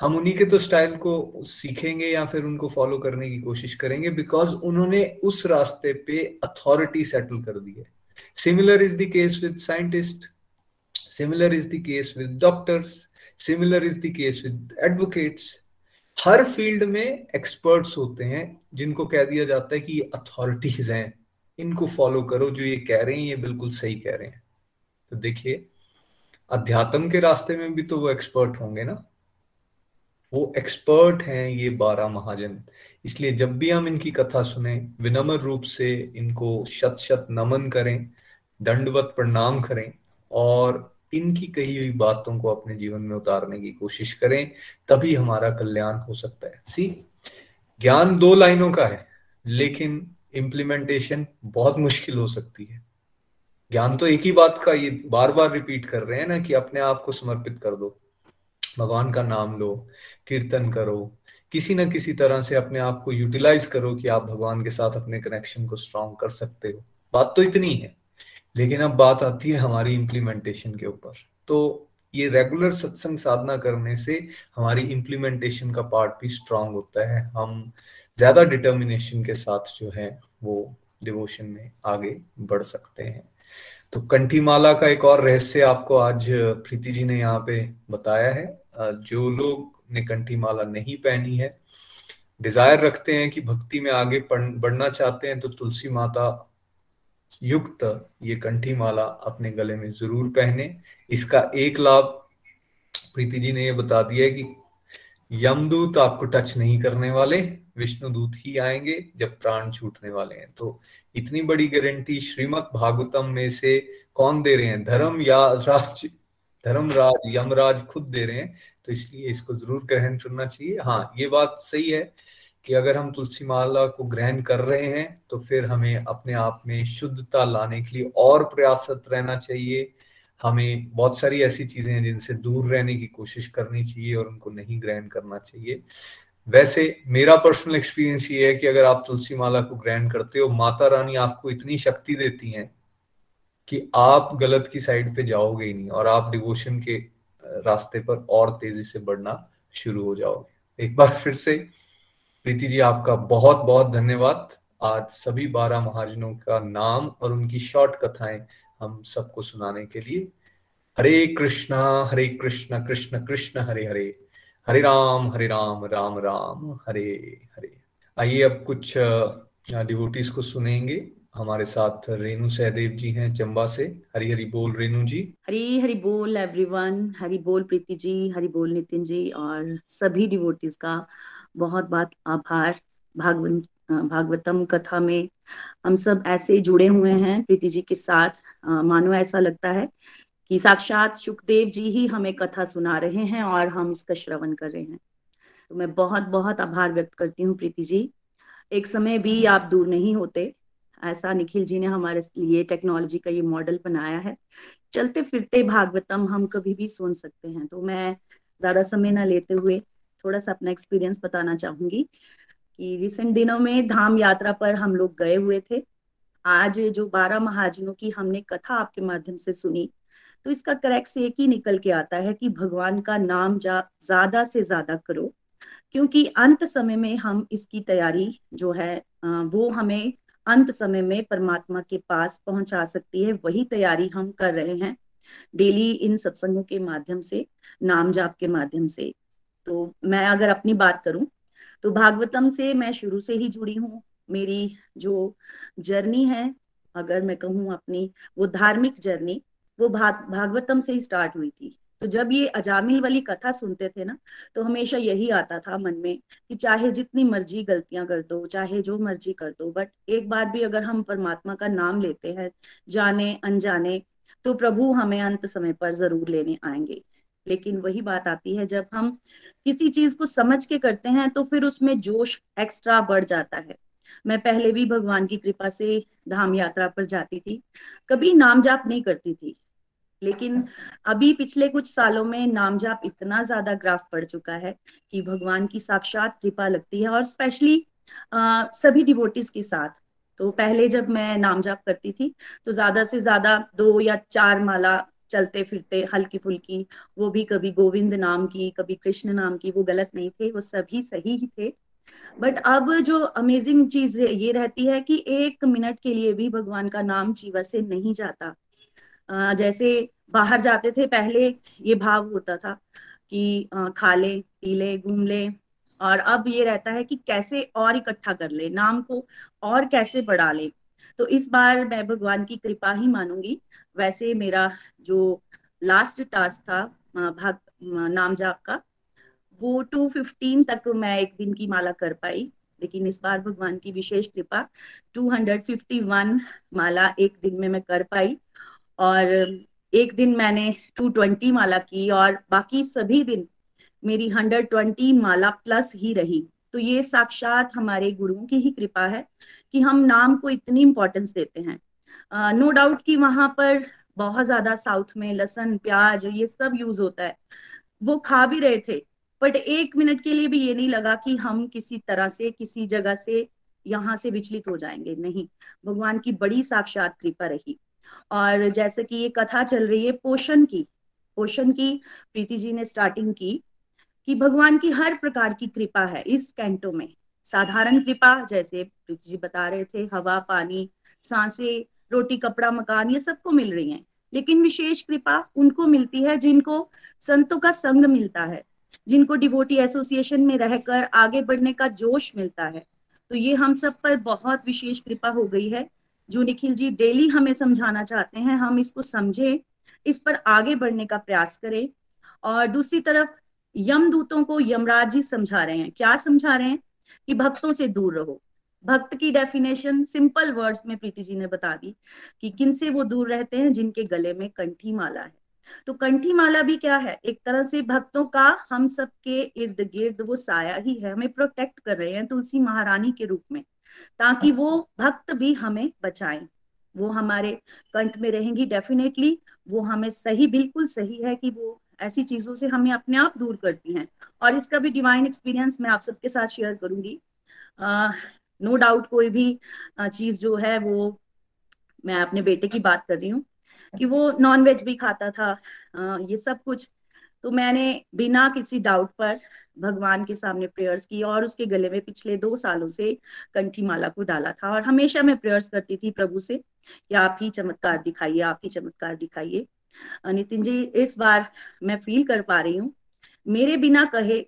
हम उन्हीं के तो स्टाइल को सीखेंगे या फिर उनको फॉलो करने की कोशिश करेंगे? बिकॉज़ उन्होंने उस रास्ते पे अथॉरिटी सेटल कर दी है। Similar is the case with scientist similar is the case with doctors similar is the case with advocates her field में एक्सपर्ट्स होते हैं जिनको कह दिया जाता है कि ये अथॉरिटीज हैं। इनको फॉलो करो जो ये कह रहे हैं, ये बिल्कुल सही कह रहे हैं। तो देखिए, अध्यात्म के रास्ते में भी तो वो एक्सपर्ट होंगे ना। वो एक्सपर्ट हैं ये बारह महाजन। इसलिए जब भी हम इनकी कथा सुने, विनम्र रूप से इनको शत शत नमन करें, दंडवत प्रणाम करें और इनकी कही हुई बातों को अपने जीवन में उतारने की कोशिश करें, तभी हमारा कल्याण हो सकता है। सी ज्ञान दो लाइनों का है, लेकिन इम्प्लीमेंटेशन बहुत मुश्किल हो सकती है। ज्ञान तो एक ही बात का ये बार बार रिपीट कर रहे हैं ना कि अपने आप को समर्पित कर दो। भगवान का नाम लो, कीर्तन करो, किसी न किसी तरह से अपने आप को यूटिलाइज करो कि आप भगवान के साथ अपने कनेक्शन को स्ट्रॉन्ग कर सकते हो। बात तो इतनी है, लेकिन अब बात आती है हमारी इम्प्लीमेंटेशन के ऊपर। तो ये रेगुलर सत्संग साधना करने से हमारी इम्प्लीमेंटेशन का पार्ट भी स्ट्रांग होता है। हम ज़्यादा डिटर्मिनेशन के साथ जो है वो डिवोशन में आगे बढ़ सकते हैं। तो कंठीमाला का एक और रहस्य आपको आज, प्रीति जी ने यहाँ पे बताया है। जो लोग ने कंठीमाला नहीं पहनी है डिज़ायर रखते हैं कि भक्ति में आगे बढ़ना चाहते हैं तो तुलसी माता युक्त ये कंठी माला अपने गले में ज़रूर पहने। इसका एक लाभ प्रीति जी ने ये बता दिया है कि यमदूत आपको टच नहीं करने वाले, विष्णु दूत ही आएँगे जब प्राण छूटने वाले हैं। तो इतनी बड़ी गारंटी श्रीमद भागवतम में से कौन दे रहे हैं? धर्म या राज? धर्मराज यमराज खुद दे रहे हैं तो इसलिए इसको ज़रूर ग्रहण करना चाहिए। हाँ ये बात सही है कि अगर हम तुलसी माला को ग्रहण कर रहे हैं तो फिर हमें अपने आप में शुद्धता लाने के लिए और प्रयासरत रहना चाहिए। हमें बहुत सारी ऐसी चीज़ें हैं जिनसे दूर रहने की कोशिश करनी चाहिए और उनको नहीं ग्रहण करना चाहिए। वैसे मेरा पर्सनल एक्सपीरियंस ये है कि अगर आप तुलसी माला को ग्रहण करते हो, माता रानी आपको इतनी शक्ति देती हैं कि आप गलत की साइड पे जाओगे ही नहीं और आप डिवोशन के रास्ते पर और तेज़ी से बढ़ना शुरू हो जाओगे। एक बार फिर से प्रीति जी आपका बहुत बहुत धन्यवाद। आज सभी बारह महाजनों का नाम और उनकी शॉर्ट कथाएँ हम सबको सुनाने के लिए। हरे कृष्णा हरे कृष्णा, कृष्ण कृष्ण, हरे हरे। हरे राम हरे राम राम राम, हरे हरे। आइए अब कुछ डिवोटीज को सुनेंगे। हमारे साथ रेणु सहदेव जी हैं चंबा से। हरी हरी बोल रेणु जी। हरी हरी बोल एवरीवन हरी बोल प्रीति जी हरी बोल नितिन जी और सभी डिवोटीज का बहुत बहुत आभार। भागवत भागवतम कथा में हम सब ऐसे जुड़े हुए हैं प्रीति जी के साथ। मानो ऐसा लगता है कि साक्षात सुखदेव जी ही हमें कथा सुना रहे हैं और हम इसका श्रवण कर रहे हैं। तो मैं बहुत बहुत आभार व्यक्त करती हूँ प्रीति जी। एक समय भी आप दूर नहीं होते। ऐसा निखिल जी ने हमारे लिए टेक्नोलॉजी का ये मॉडल बनाया है। चलते फिरते भागवतम हम कभी भी सुन सकते हैं। तो मैं ज़्यादा समय ना लेते हुए थोड़ा सा अपना एक्सपीरियंस बताना चाहूँगी कि रिसेंट दिनों में धाम यात्रा पर हम लोग गए हुए थे। आज जो बारह महाजनों की हमने कथा आपके माध्यम से सुनी तो इसका करेक्ट एक ही निकल के आता है कि भगवान का नाम जा, ज़्यादा से ज़्यादा करो। क्योंकि अंत समय में हम इसकी तैयारी जो है वो हमें अंत समय में परमात्मा के पास पहुँचा सकती है। वही तैयारी हम कर रहे हैं डेली इन सत्संगों के माध्यम से, नाम जाप के माध्यम से। तो मैं अगर अपनी बात करूँ तो भागवतम से मैं शुरू से ही जुड़ी हूँ। मेरी जो जर्नी है, अगर मैं कहूँ अपनी, वो धार्मिक जर्नी वो भाग, भागवतम से ही स्टार्ट हुई थी। तो जब ये अजामिल वाली कथा सुनते थे ना तो हमेशा यही आता था मन में कि चाहे जितनी मर्ज़ी गलतियाँ कर दो, चाहे जो मर्ज़ी कर दो बट एक बार भी अगर हम परमात्मा का नाम लेते हैं, जाने, अनजाने तो प्रभु हमें अंत समय पर ज़रूर लेने आएँगे। लेकिन वही बात आती है, जब हम किसी चीज़ को समझ के करते हैं तो फिर उसमें जोश एक्स्ट्रा बढ़ जाता है। मैं पहले भी भगवान की कृपा से धाम यात्रा पर जाती थी। कभी नाम जाप नहीं करती थी। लेकिन अभी पिछले कुछ सालों में नाम जाप इतना ज़्यादा ग्राफ पड़ चुका है कि भगवान की साक्षात कृपा लगती है और स्पेशली सभी डिवोटिस के साथ। तो पहले जब मैं नाम जाप करती थी तो ज़्यादा से ज़्यादा दो या चार माला चलते फिरते हल्की फुल्की वो भी कभी गोविंद नाम की, कभी कृष्ण नाम की, वो गलत नहीं थे, वो सभी सही ही थे। बट अब जो अमेजिंग चीज़ ये रहती है कि एक मिनट के लिए भी भगवान का नाम जीवा से नहीं जाता। जैसे बाहर जाते थे, पहले ये भाव होता था कि खा ले, पी ले, घूम ले। और अब ये रहता है कि कैसे और इकट्ठा कर ले, नाम को और कैसे बढ़ा ले। तो इस बार मैं भगवान की कृपा ही मानूँगी। वैसे मेरा जो लास्ट टास्क था भाग नाम जाप का, वो टू फिफ्टीन तक मैं एक दिन की माला कर पाई। लेकिन इस बार भगवान की विशेष कृपा टू हंड्रेड फिफ्टी वन माला एक दिन में मैं कर पाई। और एक दिन मैंने टू ट्वेंटी माला की और बाकी सभी दिन मेरी हंड्रेड ट्वेंटी माला प्लस ही रही। तो ये साक्षात हमारे गुरुओं की ही कृपा है कि हम नाम को इतनी इंपॉर्टेंस देते हैं। नो uh, डाउट no कि वहाँ पर बहुत ज़्यादा साउथ में लसन प्याज ये सब यूज़ होता है। वो खा भी रहे थे बट एक मिनट के लिए भी ये नहीं लगा कि हम किसी तरह से किसी जगह से यहाँ से विचलित हो जाएँगे। नहीं भगवान की बड़ी साक्षात कृपा रही। और जैसे कि ये कथा चल रही है पोषण की पोषण की, प्रीति जी ने स्टार्टिंग की कि भगवान की हर प्रकार की कृपा है इस कैंटो में। साधारण कृपा, जैसे प्रीति जी बता रहे थे, हवा, पानी, सांसे, रोटी, कपड़ा, मकान, ये सबको मिल रही है। लेकिन विशेष कृपा उनको मिलती है जिनको संतों का संग मिलता है, जिनको डिवोटी एसोसिएशन में रहकर आगे बढ़ने का जोश मिलता है। तो ये हम सब पर बहुत विशेष कृपा हो गई है। जो निखिल जी, डेली हमें समझाना चाहते हैं, हम इसको समझे, इस पर आगे बढ़ने का प्रयास करें। और दूसरी तरफ़ यम दूतों को यमराज जी समझा रहे हैं। क्या समझा रहे हैं? कि भक्तों से दूर रहो। भक्त की डेफिनेशन सिंपल वर्ड्स में प्रीति जी ने बता दी कि किन से वो दूर रहते हैं, जिनके गले में कंठी माला है। तो कंठी माला भी क्या है? एक तरह से भक्तों का हम सबके इर्द गिर्द वो साया ही है। हमें प्रोटेक्ट कर रहे हैं तुलसी महारानी के रूप में। ताकि वो भक्त भी हमें बचाएँ। वो हमारे कंठ में रहेंगी डेफिनेटली वो हमें सही बिल्कुल सही है कि वो ऐसी चीज़ों से हमें अपने आप दूर करती हैं। और इसका भी डिवाइन एक्सपीरियंस मैं आप सबके साथ शेयर करूँगी। नो डाउट कोई भी चीज़ जो है वो मैं अपने बेटे की बात कर रही हूँ कि वो नॉन वेज भी खाता था। आ, ये सब कुछ तो मैंने बिना किसी डाउट पर भगवान के सामने प्रेयर्स की और उसके गले में पिछले दो सालों से कंठी माला को डाला था। और हमेशा मैं प्रेयर्स करती थी प्रभु से कि आप ही चमत्कार दिखाइए, आप ही चमत्कार दिखाइए। नितिन जी, इस बार मैं फील कर पा रही हूँ। मेरे बिना कहे,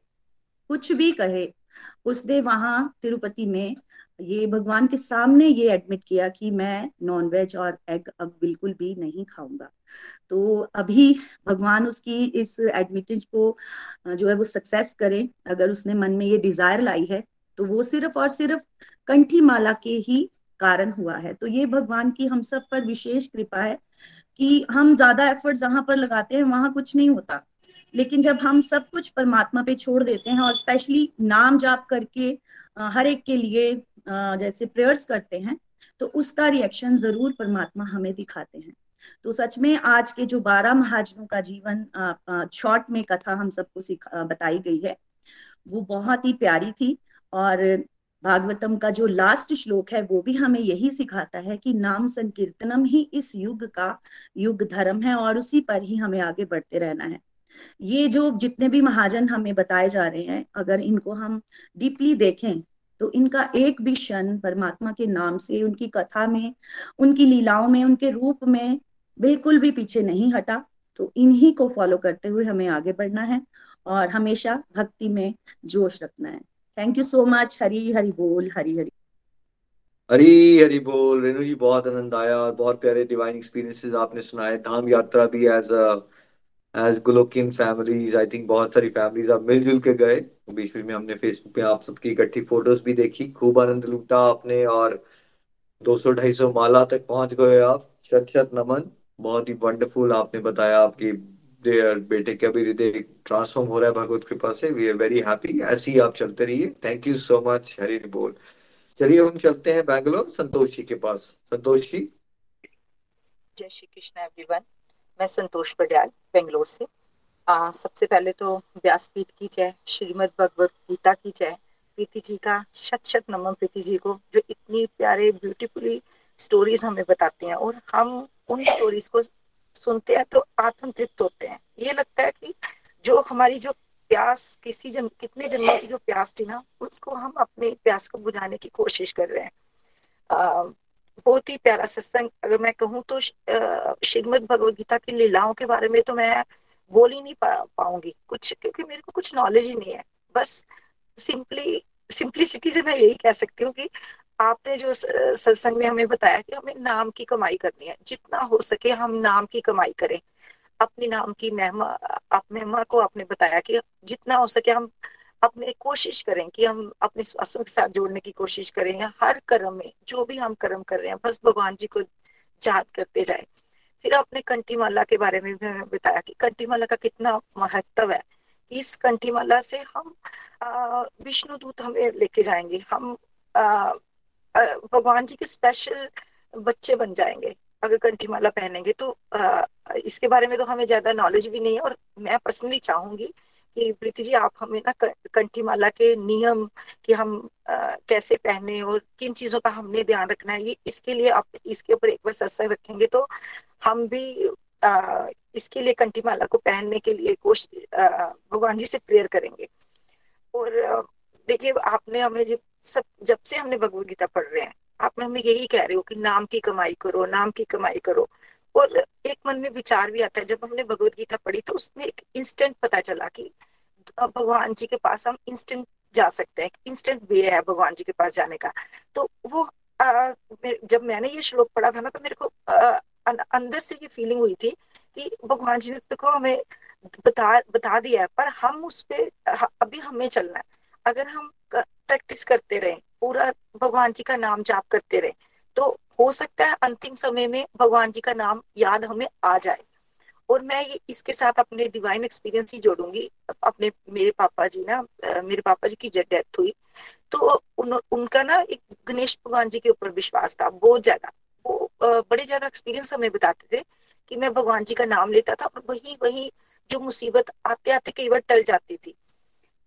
कुछ भी कहे, उसने वहाँ तिरुपति में ये भगवान के सामने ये एडमिट किया कि मैं नॉनवेज और एग अब बिल्कुल भी नहीं खाऊँगा। तो अभी भगवान उसकी इस एडमिटेंस को जो है वो सक्सेस करें। अगर उसने मन में ये डिज़ायर लाई है तो वो सिर्फ़ और सिर्फ़ कंठी माला के ही कारण हुआ है। तो ये भगवान की हम सब पर विशेष कृपा है कि हम ज़्यादा एफर्ट जहाँ पर लगाते हैं, वहाँ कुछ नहीं होता। लेकिन जब हम सब कुछ परमात्मा पे छोड़ देते हैं और स्पेशली नाम जाप करके हर एक के लिए जैसे प्रेयर्स करते हैं तो उसका रिएक्शन ज़रूर परमात्मा हमें दिखाते हैं। तो सच में आज के जो बारह महाजनों का जीवन शॉर्ट में कथा हम सबको बताई गई है, वो बहुत ही प्यारी थी और भागवतम का जो लास्ट श्लोक है, वो भी हमें यही सिखाता है कि नाम संकीर्तनम ही इस युग का युग धर्म है और उसी पर ही हमें आगे बढ़ते रहना है। ये जो जितने भी महाजन हमें बताए जा रहे हैं, अगर इनको हम डीपली देखें तो इनका एक भी क्षण परमात्मा के नाम से, उनकी कथा में, उनकी लीलाओं में, उनके रूप में बिल्कुल भी पीछे नहीं हटा तो इन्हीं को फॉलो करते हुए हमें आगे बढ़ना है और हमेशा भक्ति में जोश रखना है। Thank you so much Hari Hari बोल, हरी हरी। हरी हरी बोल। रेणु जी, बहुत आनंद आया और बहुत प्यारे डिवाइन एक्सपीरियंसेस आपने सुनाए। धाम यात्रा भी as as Golokian families I think बहुत सारी फैमिलीज़ आप मिलजुल के गए। बीच बीच में हमने फेसबुक पे आप सबकी इकट्ठी फ़ोटोज़ भी देखी। खूब आनंद लूटा आपने और 200 250 माला तक पहुँच गए आप। शत शत नमन। बहुत ही वंडरफुल आपने बताया आपकी बेटे के अभी हृदय ट्रांसफॉर्म हो रहा है भगवत कृपा से। वी आर वेरी हैप्पी ऐसे ही आप चलते रहिए। Thank you so much Hari बोल। चलिए हम चलते हैं बैंगलोर संतोष जी के पास। संतोष जी। जय श्री कृष्ण एवरीवन मैं संतोष पटियाल बेंगलोर से। आ, सबसे पहले तो व्यासपीठ की जय श्रीमद भगवत गीता की जय। प्रीति जी का शत शत नमन प्रीति जी को जो इतनी प्यारे ब्यूटीफुली स्टोरीज हमें बताती हैं और हम उन स्टोरीज को सुनते हैं तो आत्म तृप्त होते हैं। ये लगता है कि जो हमारी जो प्यास किसी जन कितने जन्मों की जो प्यास थी ना उसको हम अपने प्यास को बुझाने की कोशिश कर रहे हैं। बहुत ही प्यारा सत्संग अगर मैं कहूँ तो श्रीमद भगवद गीता की लीलाओं के बारे में तो मैं बोल ही नहीं पा, पाऊँगी कुछ क्योंकि मेरे को कुछ नॉलेज ही नहीं है। बस सिंपली सिंपलिसिटी से मैं यही कह सकती हूँ कि आपने जो सत्संग में हमें बताया कि हमें नाम की कमाई करनी है जितना हो सके हम नाम की कमाई करें। अपने नाम की महिमा आप महिमा को आपने बताया कि जितना हो सके हम अपने कोशिश करें कि हम अपने स्वास्थ्य के साथ जोड़ने की कोशिश करें हर कर्म में जो भी हम कर्म कर रहे हैं बस भगवान जी को याद करते जाए। फिर आपने कंठी माला के बारे में भी बताया कि कंठी माला का कितना महत्व है। इस कंठी माला से हम विष्णु दूत हमें लेके जाएँगे। हम भगवान जी के स्पेशल बच्चे बन जाएँगे अगर कंठी माला पहनेंगे तो। आ, इसके बारे में तो हमें ज़्यादा नॉलेज भी नहीं है और मैं पर्सनली चाहूँगी कि प्रीति जी आप हमें ना कंठी माला के नियम कि हम आ, कैसे पहने और किन चीज़ों का हमने ध्यान रखना है ये इसके लिए आप इसके ऊपर एक बार सत्संग रखेंगे तो हम भी आ, इसके लिए कंठी माला को पहनने के लिए कोशिश भगवान जी से प्रेयर करेंगे। और देखिए आपने हमें जब सब जब से हमने भगवत गीता पढ़ रहे हैं आप हमें यही कह रहे हो कि नाम की कमाई करो नाम की कमाई करो। और एक मन में विचार भी आता है। जब हमने भगवत गीता पढ़ी तो उसमें एक इंस्टेंट पता चला कि भगवान जी के पास हम इंस्टेंट जा सकते हैं। इंस्टेंट वे है भगवान जी के पास जाने का। तो वो आ, जब मैंने ये श्लोक पढ़ा था ना तो मेरे को आ, अंदर से ये फीलिंग हुई थी कि भगवान जी ने देखो हमें बता बता दिया है पर हम उस पर अभी हमें चलना है। अगर हम प्रैक्टिस करते रहे पूरा भगवान जी का नाम जाप करते रहे तो हो सकता है अंतिम समय में भगवान जी का नाम याद हमें आ जाए। और मैं ये इसके साथ अपने डिवाइन एक्सपीरियंस ही जोड़ूँगी। अपने मेरे पापा जी ना मेरे पापा जी की जब डेथ हुई। तो उन, उनका ना एक गणेश भगवान जी के ऊपर विश्वास था बहुत ज़्यादा। वो बड़े ज़्यादा एक्सपीरियंस हमें बताते थे कि मैं भगवान जी का नाम लेता था और वही वही जो मुसीबत आते आते कई बार टल जाती थी।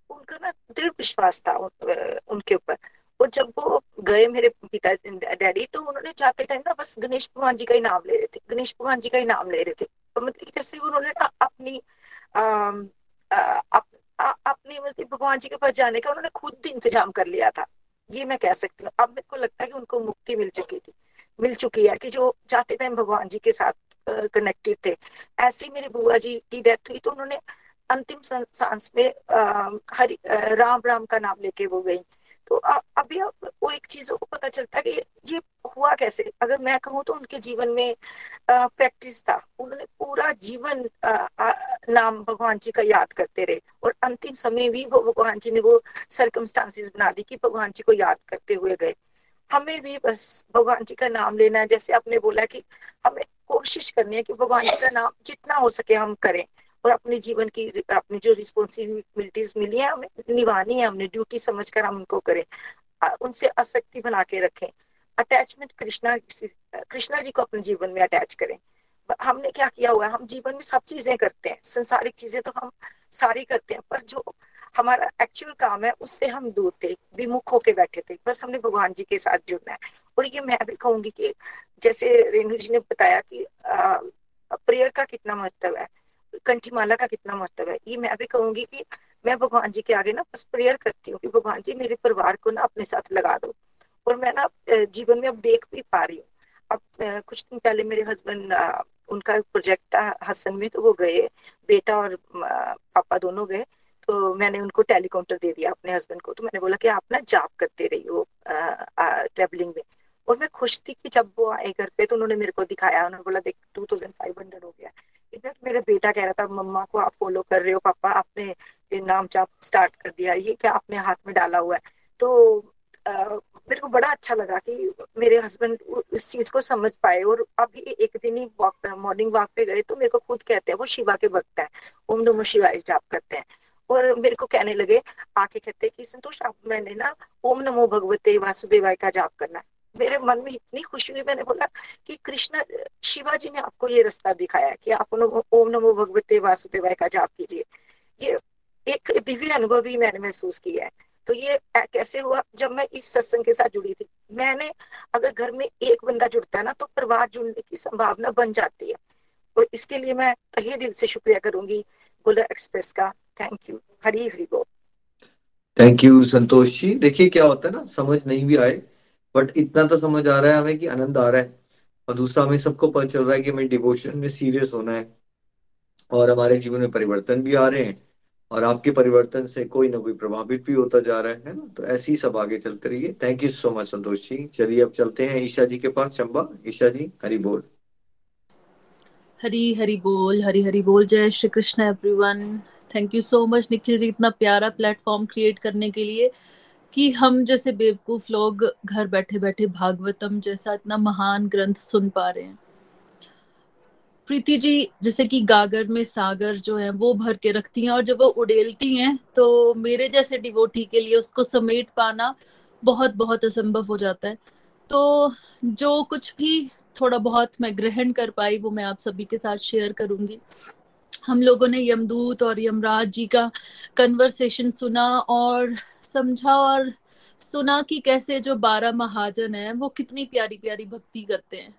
उनका ना दृढ़ विश्वास था उनके ऊपर। और जब वो गए मेरे पिता, डैडी तो उन्होंने जाते टाइम ना बस गणेश भगवान जी का ही नाम ले रहे थे। गणेश भगवान जी का ही नाम ले रहे थे। तो मतलब जैसे उन्होंने ना अपनी अपनी मतलब भगवान जी के पास जाने का उन्होंने खुद इंतज़ाम कर लिया था। ये मैं कह सकती हूँ। अब मेरे को लगता है कि उनको मुक्ति मिल चुकी थी। मिल चुकी है कि जो जाते टाइम भगवान जी के साथ कनेक्टेड थे। ऐसे ही मेरी बुआ जी की डेथ हुई तो उन्होंने अंतिम सांस में हरि राम राम का नाम लेके वो गई। तो अभी वो एक चीज़ों को पता चलता है कि ये हुआ कैसे? अगर मैं कहूँ तो उनके जीवन में प्रैक्टिस था। उन्होंने पूरा जीवन नाम भगवान जी का याद करते रहे। और अंतिम समय भी वो भगवान जी ने वो सरकमस्टांसिस बना दी कि भगवान जी को याद करते हुए गए। हमें भी बस भगवान जी का नाम लेना है। जैसे आपने बोला कि हमें कोशिश करनी है कि भगवान जी का नाम जितना हो सके हम करें। और अपने जीवन की, अपनी जो रिस्पॉन्सिबिलिटीज मिली है, हमें निभानी है, हमने ड्यूटी समझकर हम उनको करें। उनसे आसक्ति बना के रखें। अटैचमेंट कृष्णा कृष्णा जी को अपने जीवन में अटैच करें। हमने क्या किया हुआ है? हम जीवन में सब चीज़ें करते हैं। संसारिक चीज़ें तो हम सारी करते हैं, पर जो हमारा एक्चुअल काम है, उससे हम दूर थे, विमुख होके बैठे थे। बस हमने भगवान जी के साथ जुड़ना है। और ये मैं भी कहूँगी कि जैसे रेणु जी ने बताया कि प्रेयर का कितना महत्व है। कंठीमाला का कितना महत्व है? ये मैं भी कहूँगी कि मैं भगवान जी के आगे ना बस प्रेयर करती हूँ कि भगवान जी मेरे परिवार को ना अपने साथ लगा दो। और मैं ना जीवन में अब देख भी पा रही हूँ। अब कुछ दिन पहले मेरे हस्बैंड उनका एक प्रोजेक्ट था हसन में तो वो गए। बेटा और पापा दोनों गए। तो मैंने उनको टेलीकाउंटर दे दिया अपने हस्बैंड को। तो मैंने बोला कि आप ना जॉब करते रही हो ट्रेवलिंग में। और मैं खुश थी कि जब वो आए घर पे तो उन्होंने मेरे को दिखाया। उन्होंने बोला, देख टू थाउज़ेंड फाइव हंड्रेड हो गया इनफैक्ट मेरा बेटा कह रहा था मम्मा को आप फॉलो कर रहे हो पापा आपने नाम जाप स्टार्ट कर दिया ये क्या आपने हाथ में डाला हुआ है? तो आ, मेरे को बड़ा अच्छा लगा कि मेरे हस्बैंड इस चीज़ को समझ पाए और अभी एक दिन ही वॉक मॉर्निंग वॉक पे गए तो मेरे को खुद कहते हैं वो शिवा के भक्त है ओम नमो शिवाय जाप करते हैं। और मेरे को कहने लगे आके कहते कि संतोष आप मैंने ना ओम नमो भगवते वासुदेवाय का जाप करना है। मेरे मन में इतनी खुशी हुई, मैंने बोला कि कृष्ण, शिवाजी ने आपको ये रास्ता दिखाया कि आप ओम नमो भगवते वासुदेवाय का जाप कीजिए। ये एक दिव्य अनुभव भी मैंने महसूस किया है। तो ये कैसे हुआ? जब मैं इस सत्संग के साथ जुड़ी थी, मैंने अगर घर में एक बंदा जुड़ता है ना तो परिवार जुड़ने की संभावना बन जाती है। और इसके लिए मैं तहे दिल से शुक्रिया करूँगी गुलर एक्सप्रेस का। थैंक यू हरी हरी बोल। Thank you Santosh ji. देखिए क्या होता है ना, समझ नहीं भी आए। बट इतना तो समझ आ रहा है हमें कि आनंद आ रहा है। और दूसरा, हमें सबको पता चल रहा है कि हमें डिवोशन में सीरियस होना है। और हमारे जीवन में परिवर्तन भी आ रहे हैं। और आपके परिवर्तन से कोई ना कोई प्रभावित भी होता जा रहा है ना? तो ऐसे ही सब आगे चलते रहिए। Thank you so much Santosh ji. चलिए, अब चलते हैं ईशा जी के पास। चंबा, ईशा जी, हरी बोल। हरी हरी बोल, हरी हरी बोल। जय Shri Krishna everyone thank you so much Nikhil ji, इतना प्यारा प्लेटफॉर्म क्रिएट करने के लिए। कि हम जैसे बेवकूफ़ लोग घर बैठे बैठे भागवतम जैसा इतना महान ग्रंथ सुन पा रहे हैं। प्रीति जी, जैसे कि गागर में सागर जो है, वो भर के रखती हैं और जब वो उड़ेलती हैं तो मेरे जैसे डिवोटी के लिए उसको समेट पाना बहुत बहुत असंभव हो जाता है। तो जो कुछ भी थोड़ा बहुत मैं ग्रहण कर पाई, वो मैं आप सभी के साथ शेयर करूँगी। हम लोगों ने यमदूत और यमराज जी का कन्वर्सेशन सुना और समझा और सुना कि कैसे जो बारह महाजन है, वो कितनी प्यारी प्यारी भक्ति करते हैं।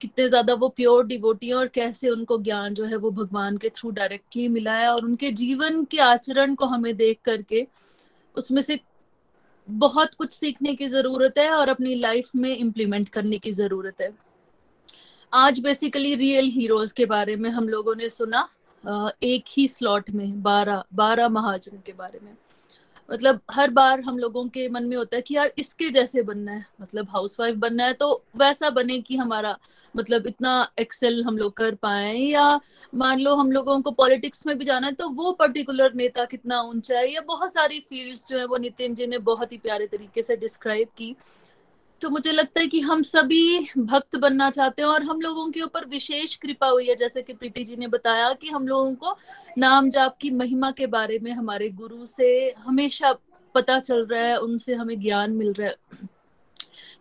कितने ज़्यादा वो प्योर डिवोटी और कैसे उनको ज्ञान जो है वो भगवान के थ्रू डायरेक्टली मिला है और उनके जीवन के आचरण को हमें देख करके उसमें से बहुत कुछ सीखने की ज़रूरत है और अपनी लाइफ में इम्प्लीमेंट करने की ज़रूरत है। आज बेसिकली रियल हीरोज के बारे में हम लोगों ने सुना एक ही स्लॉट में, बारह बारह महाजन के बारे में। मतलब हर बार हम लोगों के मन में होता है कि यार इसके जैसे बनना है मतलब हाउसवाइफ बनना है तो वैसा बने कि हमारा मतलब इतना एक्सेल हम लोग कर पाए, या मान लो हम लोगों को पॉलिटिक्स में भी जाना है तो वो पर्टिकुलर नेता कितना ऊँचा है, या बहुत सारी फील्ड्स जो है वो नितिन जी ने बहुत ही प्यारे तरीके से डिस्क्राइब की। तो मुझे लगता है कि हम सभी भक्त बनना चाहते हैं और हम लोगों के ऊपर विशेष कृपा हुई है, जैसे कि प्रीति जी ने बताया कि हम लोगों को नाम जाप की महिमा के बारे में हमारे गुरु से हमेशा पता चल रहा है, उनसे हमें ज्ञान मिल रहा है।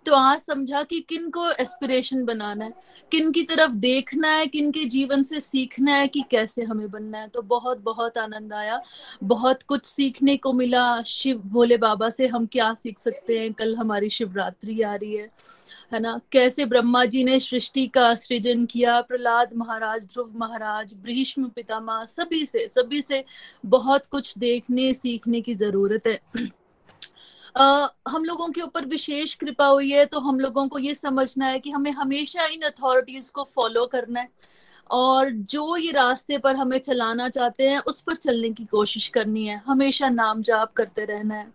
तो आज समझा कि किन को एस्पिरेशन बनाना है, किन की तरफ़ देखना है, किन के जीवन से सीखना है कि कैसे हमें बनना है। तो बहुत बहुत आनंद आया। बहुत कुछ सीखने को मिला। शिव भोले बाबा से हम क्या सीख सकते हैं? कल हमारी शिवरात्रि आ रही है है ना? कैसे ब्रह्मा जी ने सृष्टि का सृजन किया? प्रहलाद महाराज, ध्रुव महाराज भ्रीष्म पितामह, सभी से सभी से बहुत कुछ देखने, सीखने की ज़रूरत है। हम लोगों के ऊपर विशेष कृपा हुई है तो हम लोगों को ये समझना है कि हमें हमेशा इन अथॉरिटीज को फॉलो करना है और जो ये रास्ते पर हमें चलाना चाहते हैं, उस पर चलने की कोशिश करनी है। हमेशा नाम जाप करते रहना है।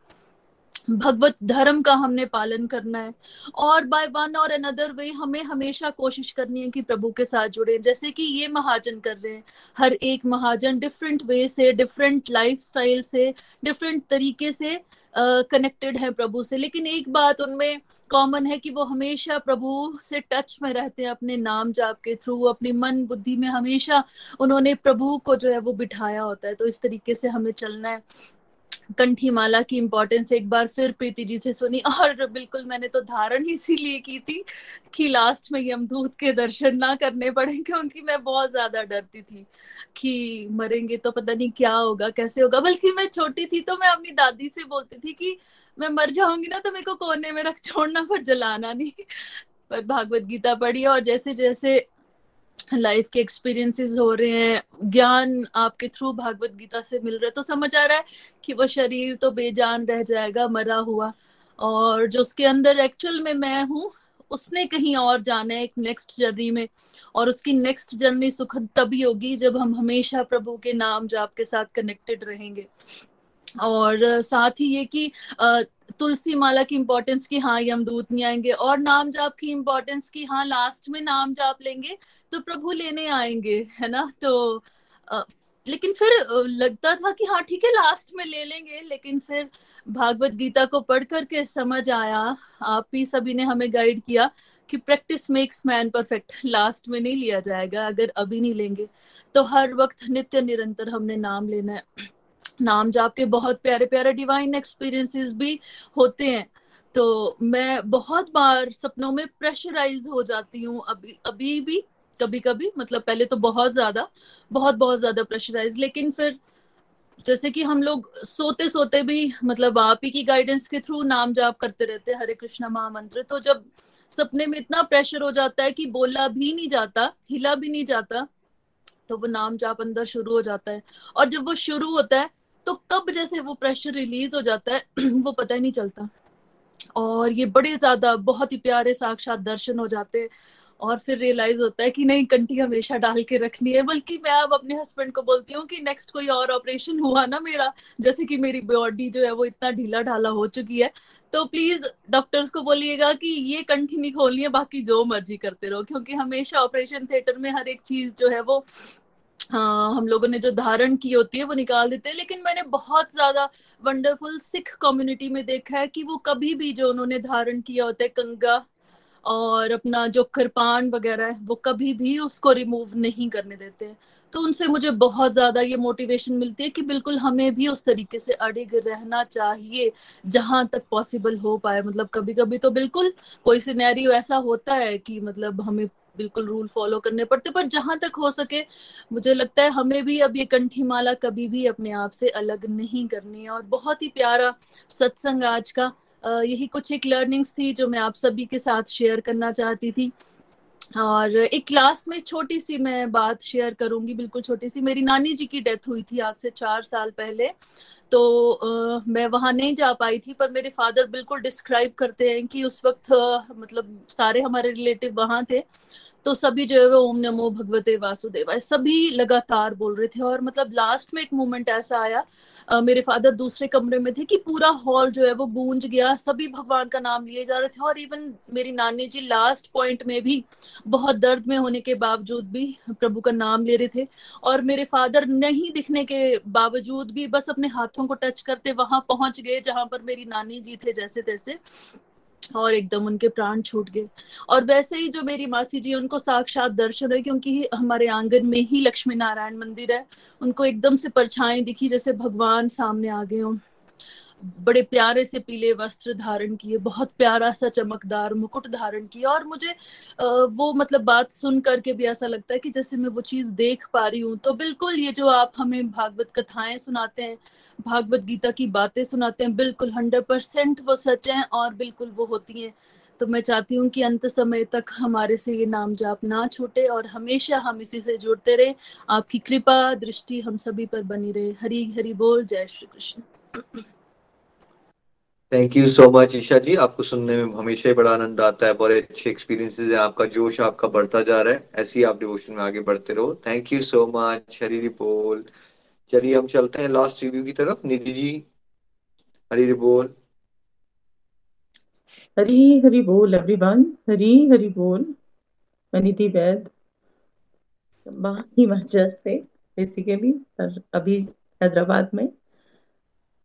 भगवत धर्म का हमने पालन करना है और बाय वन और अनदर वे हमें हमेशा कोशिश करनी है कि प्रभु के साथ जुड़े। जैसे कि ये महाजन कर रहे हैं, हर एक महाजन डिफरेंट वे से डिफरेंट लाइफ स्टाइल से डिफरेंट तरीके से कनेक्टेड uh, है प्रभु से। लेकिन एक बात उनमें कॉमन है कि वो हमेशा प्रभु से टच में रहते हैं अपने नाम जाप के थ्रू अपनी मन बुद्धि में हमेशा उन्होंने प्रभु को जो है वो बिठाया होता है। तो इस तरीके से हमें चलना है। कंठी माला की इम्पोर्टेंस एक बार फिर प्रीति जी से सुनी। और बिल्कुल मैंने तो धारण इसीलिए की थी कि लास्ट में यमदूत के दर्शन ना करने पड़े, क्योंकि मैं बहुत ज़्यादा डरती थी कि मरेंगे तो पता नहीं क्या होगा, कैसे होगा। बल्कि मैं छोटी थी तो मैं अपनी दादी से बोलती थी कि मैं मर जाऊँगी ना तो मेरे को कोने में रख छोड़ना, पर जलाना नहीं। पर भागवत गीता पढ़ी और जैसे जैसे लाइफ के एक्सपीरियंसेस हो रहे हैं, ज्ञान आपके थ्रू भागवत गीता से मिल रहा है तो समझ आ रहा है कि वो शरीर तो बेजान रह जाएगा, मरा हुआ। और जो उसके अंदर एक्चुअल में मैं हूँ, उसने कहीं और जाना है, एक नेक्स्ट जर्नी में। और उसकी नेक्स्ट जर्नी सुखद तभी होगी जब हम हमेशा प्रभु के नाम जाप के साथ कनेक्टेड रहेंगे। और साथ ही ये कि तुलसी माला की इम्पोर्टेंस की हाँ यमदूत नहीं आएँगे और नाम जाप की इम्पोर्टेंस की हाँ लास्ट में नाम जाप लेंगे तो प्रभु लेने आएँगे है ना? तो आ, लेकिन फिर लगता था कि हाँ ठीक है लास्ट में ले लेंगे लेकिन फिर भागवत गीता को पढ़ करके समझ आया। आप ही सभी ने हमें गाइड किया कि practice makes man perfect last में नहीं लिया जाएगा अगर अभी नहीं लेंगे तो हर वक्त नित्य निरंतर हमने नाम लेना है। नाम जाप के बहुत प्यारे प्यारे डिवाइन एक्सपीरियंसेस भी होते हैं। तो मैं बहुत बार सपनों में प्रेशराइज हो जाती हूँ। अभी अभी भी कभी कभी मतलब पहले तो बहुत ज़्यादा, बहुत बहुत ज़्यादा प्रेशराइज लेकिन फिर जैसे कि हम लोग सोते सोते भी मतलब आप ही की गाइडेंस के थ्रू नाम जाप करते रहते हैं, हरे कृष्णा महामंत्र तो जब सपने में इतना प्रेशर हो जाता है कि बोला भी नहीं जाता, हिला भी नहीं जाता तो वो नाम जाप अंदर शुरू हो जाता है। और जब वो शुरू होता है तो कब जैसे वो प्रेशर रिलीज़ हो जाता है, वो पता ही नहीं चलता। और ये बड़े ज़्यादा, बहुत ही प्यारे साक्षात दर्शन हो जाते हैं और फिर रियलाइज़ होता है कि नहीं कंटी हमेशा डाल के रखनी है। बल्कि मैं अब अपने हस्बैंड को बोलती हूँ कि नेक्स्ट कोई और ऑपरेशन हुआ ना मेरा, जैसे कि मेरी बॉडी जो है वो इतना ढीला ढाला हो चुकी है तो प्लीज़ डॉक्टर्स को बोलिएगा कि ये कंठी नहीं खोलनी है, बाकी जो मर्ज़ी करते रहो, क्योंकि हमेशा ऑपरेशन थिएटर में हर एक चीज़ जो है वो हाँ हम लोगों ने जो धारण की होती है वो निकाल देते हैं, लेकिन मैंने बहुत ज़्यादा वंडरफुल सिख कम्युनिटी में देखा है कि वो कभी भी जो उन्होंने धारण किया होता है कंगा और अपना जो कृपान वगैरह है, वो कभी भी उसको रिमूव नहीं करने देते हैं। तो उनसे मुझे बहुत ज़्यादा ये मोटिवेशन मिलती है कि बिल्कुल हमें भी उस तरीके से अड़िग रहना चाहिए, जहाँ तक पॉसिबल हो पाए। मतलब कभी कभी तो बिल्कुल कोई सिनेरियो ऐसा होता है कि मतलब हमें बिल्कुल रूल फॉलो करने पड़ते पर जहाँ तक हो सके, मुझे लगता है हमें भी अब ये कंठी माला कभी भी अपने आप से अलग नहीं करनी है। और बहुत ही प्यारा सत्संग आज का। यही कुछ एक लर्निंग्स थी जो मैं आप सभी के साथ शेयर करना चाहती थी। और एक लास्ट में छोटी सी मैं बात शेयर करूँगी बिल्कुल छोटी सी। मेरी नानी जी की डेथ हुई थी आज से चार साल पहले। तो आ, मैं वहाँ नहीं जा पाई थी पर मेरे फादर बिल्कुल डिस्क्राइब करते हैं कि उस वक्त मतलब सारे हमारे रिलेटिव वहाँ थे। तो सभी जो है वो ओम नमो भगवते वासुदेवाय सभी लगातार बोल रहे थे और मतलब लास्ट में एक मोमेंट ऐसा आया आ, मेरे फादर दूसरे कमरे में थे कि पूरा हॉल जो है वो गूंज गया सभी भगवान का नाम लिए जा रहे थे और इवन मेरी नानी जी लास्ट पॉइंट में भी बहुत दर्द में होने के बावजूद भी प्रभु का नाम ले रहे थे और मेरे फादर नहीं दिखने के बावजूद भी बस अपने हाथों को टच करते वहाँ पहुँच गए जहाँ पर मेरी नानी जी थे जैसे तैसे। और एकदम उनके प्राण छूट गए। और वैसे ही जो मेरी मासी जी उनको साक्षात दर्शन है क्योंकि हमारे आँगन में ही लक्ष्मी नारायण मंदिर है। उनको एकदम से परछाएँ दिखी, जैसे भगवान सामने आ गए हों। बड़े प्यारे से पीले वस्त्र धारण किए, बहुत प्यारा सा चमकदार मुकुट धारण किया और मुझे वो मतलब बात सुन करके भी ऐसा लगता है कि जैसे मैं वो चीज़ देख पा रही हूँ। तो बिल्कुल ये जो आप हमें भागवत कथाएँ सुनाते हैं, भागवत गीता की बातें सुनाते हैं, बिल्कुल हंड्रेड परसेंट वो सच है और बिल्कुल वो होती हैं। तो मैं चाहती हूँ कि अंत समय तक हमारे से ये नाम जाप ना छूटे और हमेशा हम इसी से जुड़ते रहे। आपकी कृपा, दृष्टि हम सभी पर बनी रहे। हरी हरी बोल। जय Shri Krishna. Thank you so much Isha ji आपको सुनने में हमेशा ही बड़ा आनंद आता है बड़े अच्छे एक्सपीरियंसेस है। आपका जोश आपका बढ़ता जा रहा है। ऐसे ही आप डिवोशन में आगे बढ़ते रहो। Thank you so much Hari बोल चलिए हम चलते हैं लास्ट रिव्यू की तरफ़। निधि जी हरी बोल हरी हरी बोल एवरीवन हरी हरी बोल मैं निधि वैद हिमाचल से बेसिकली अभी हैदराबाद में।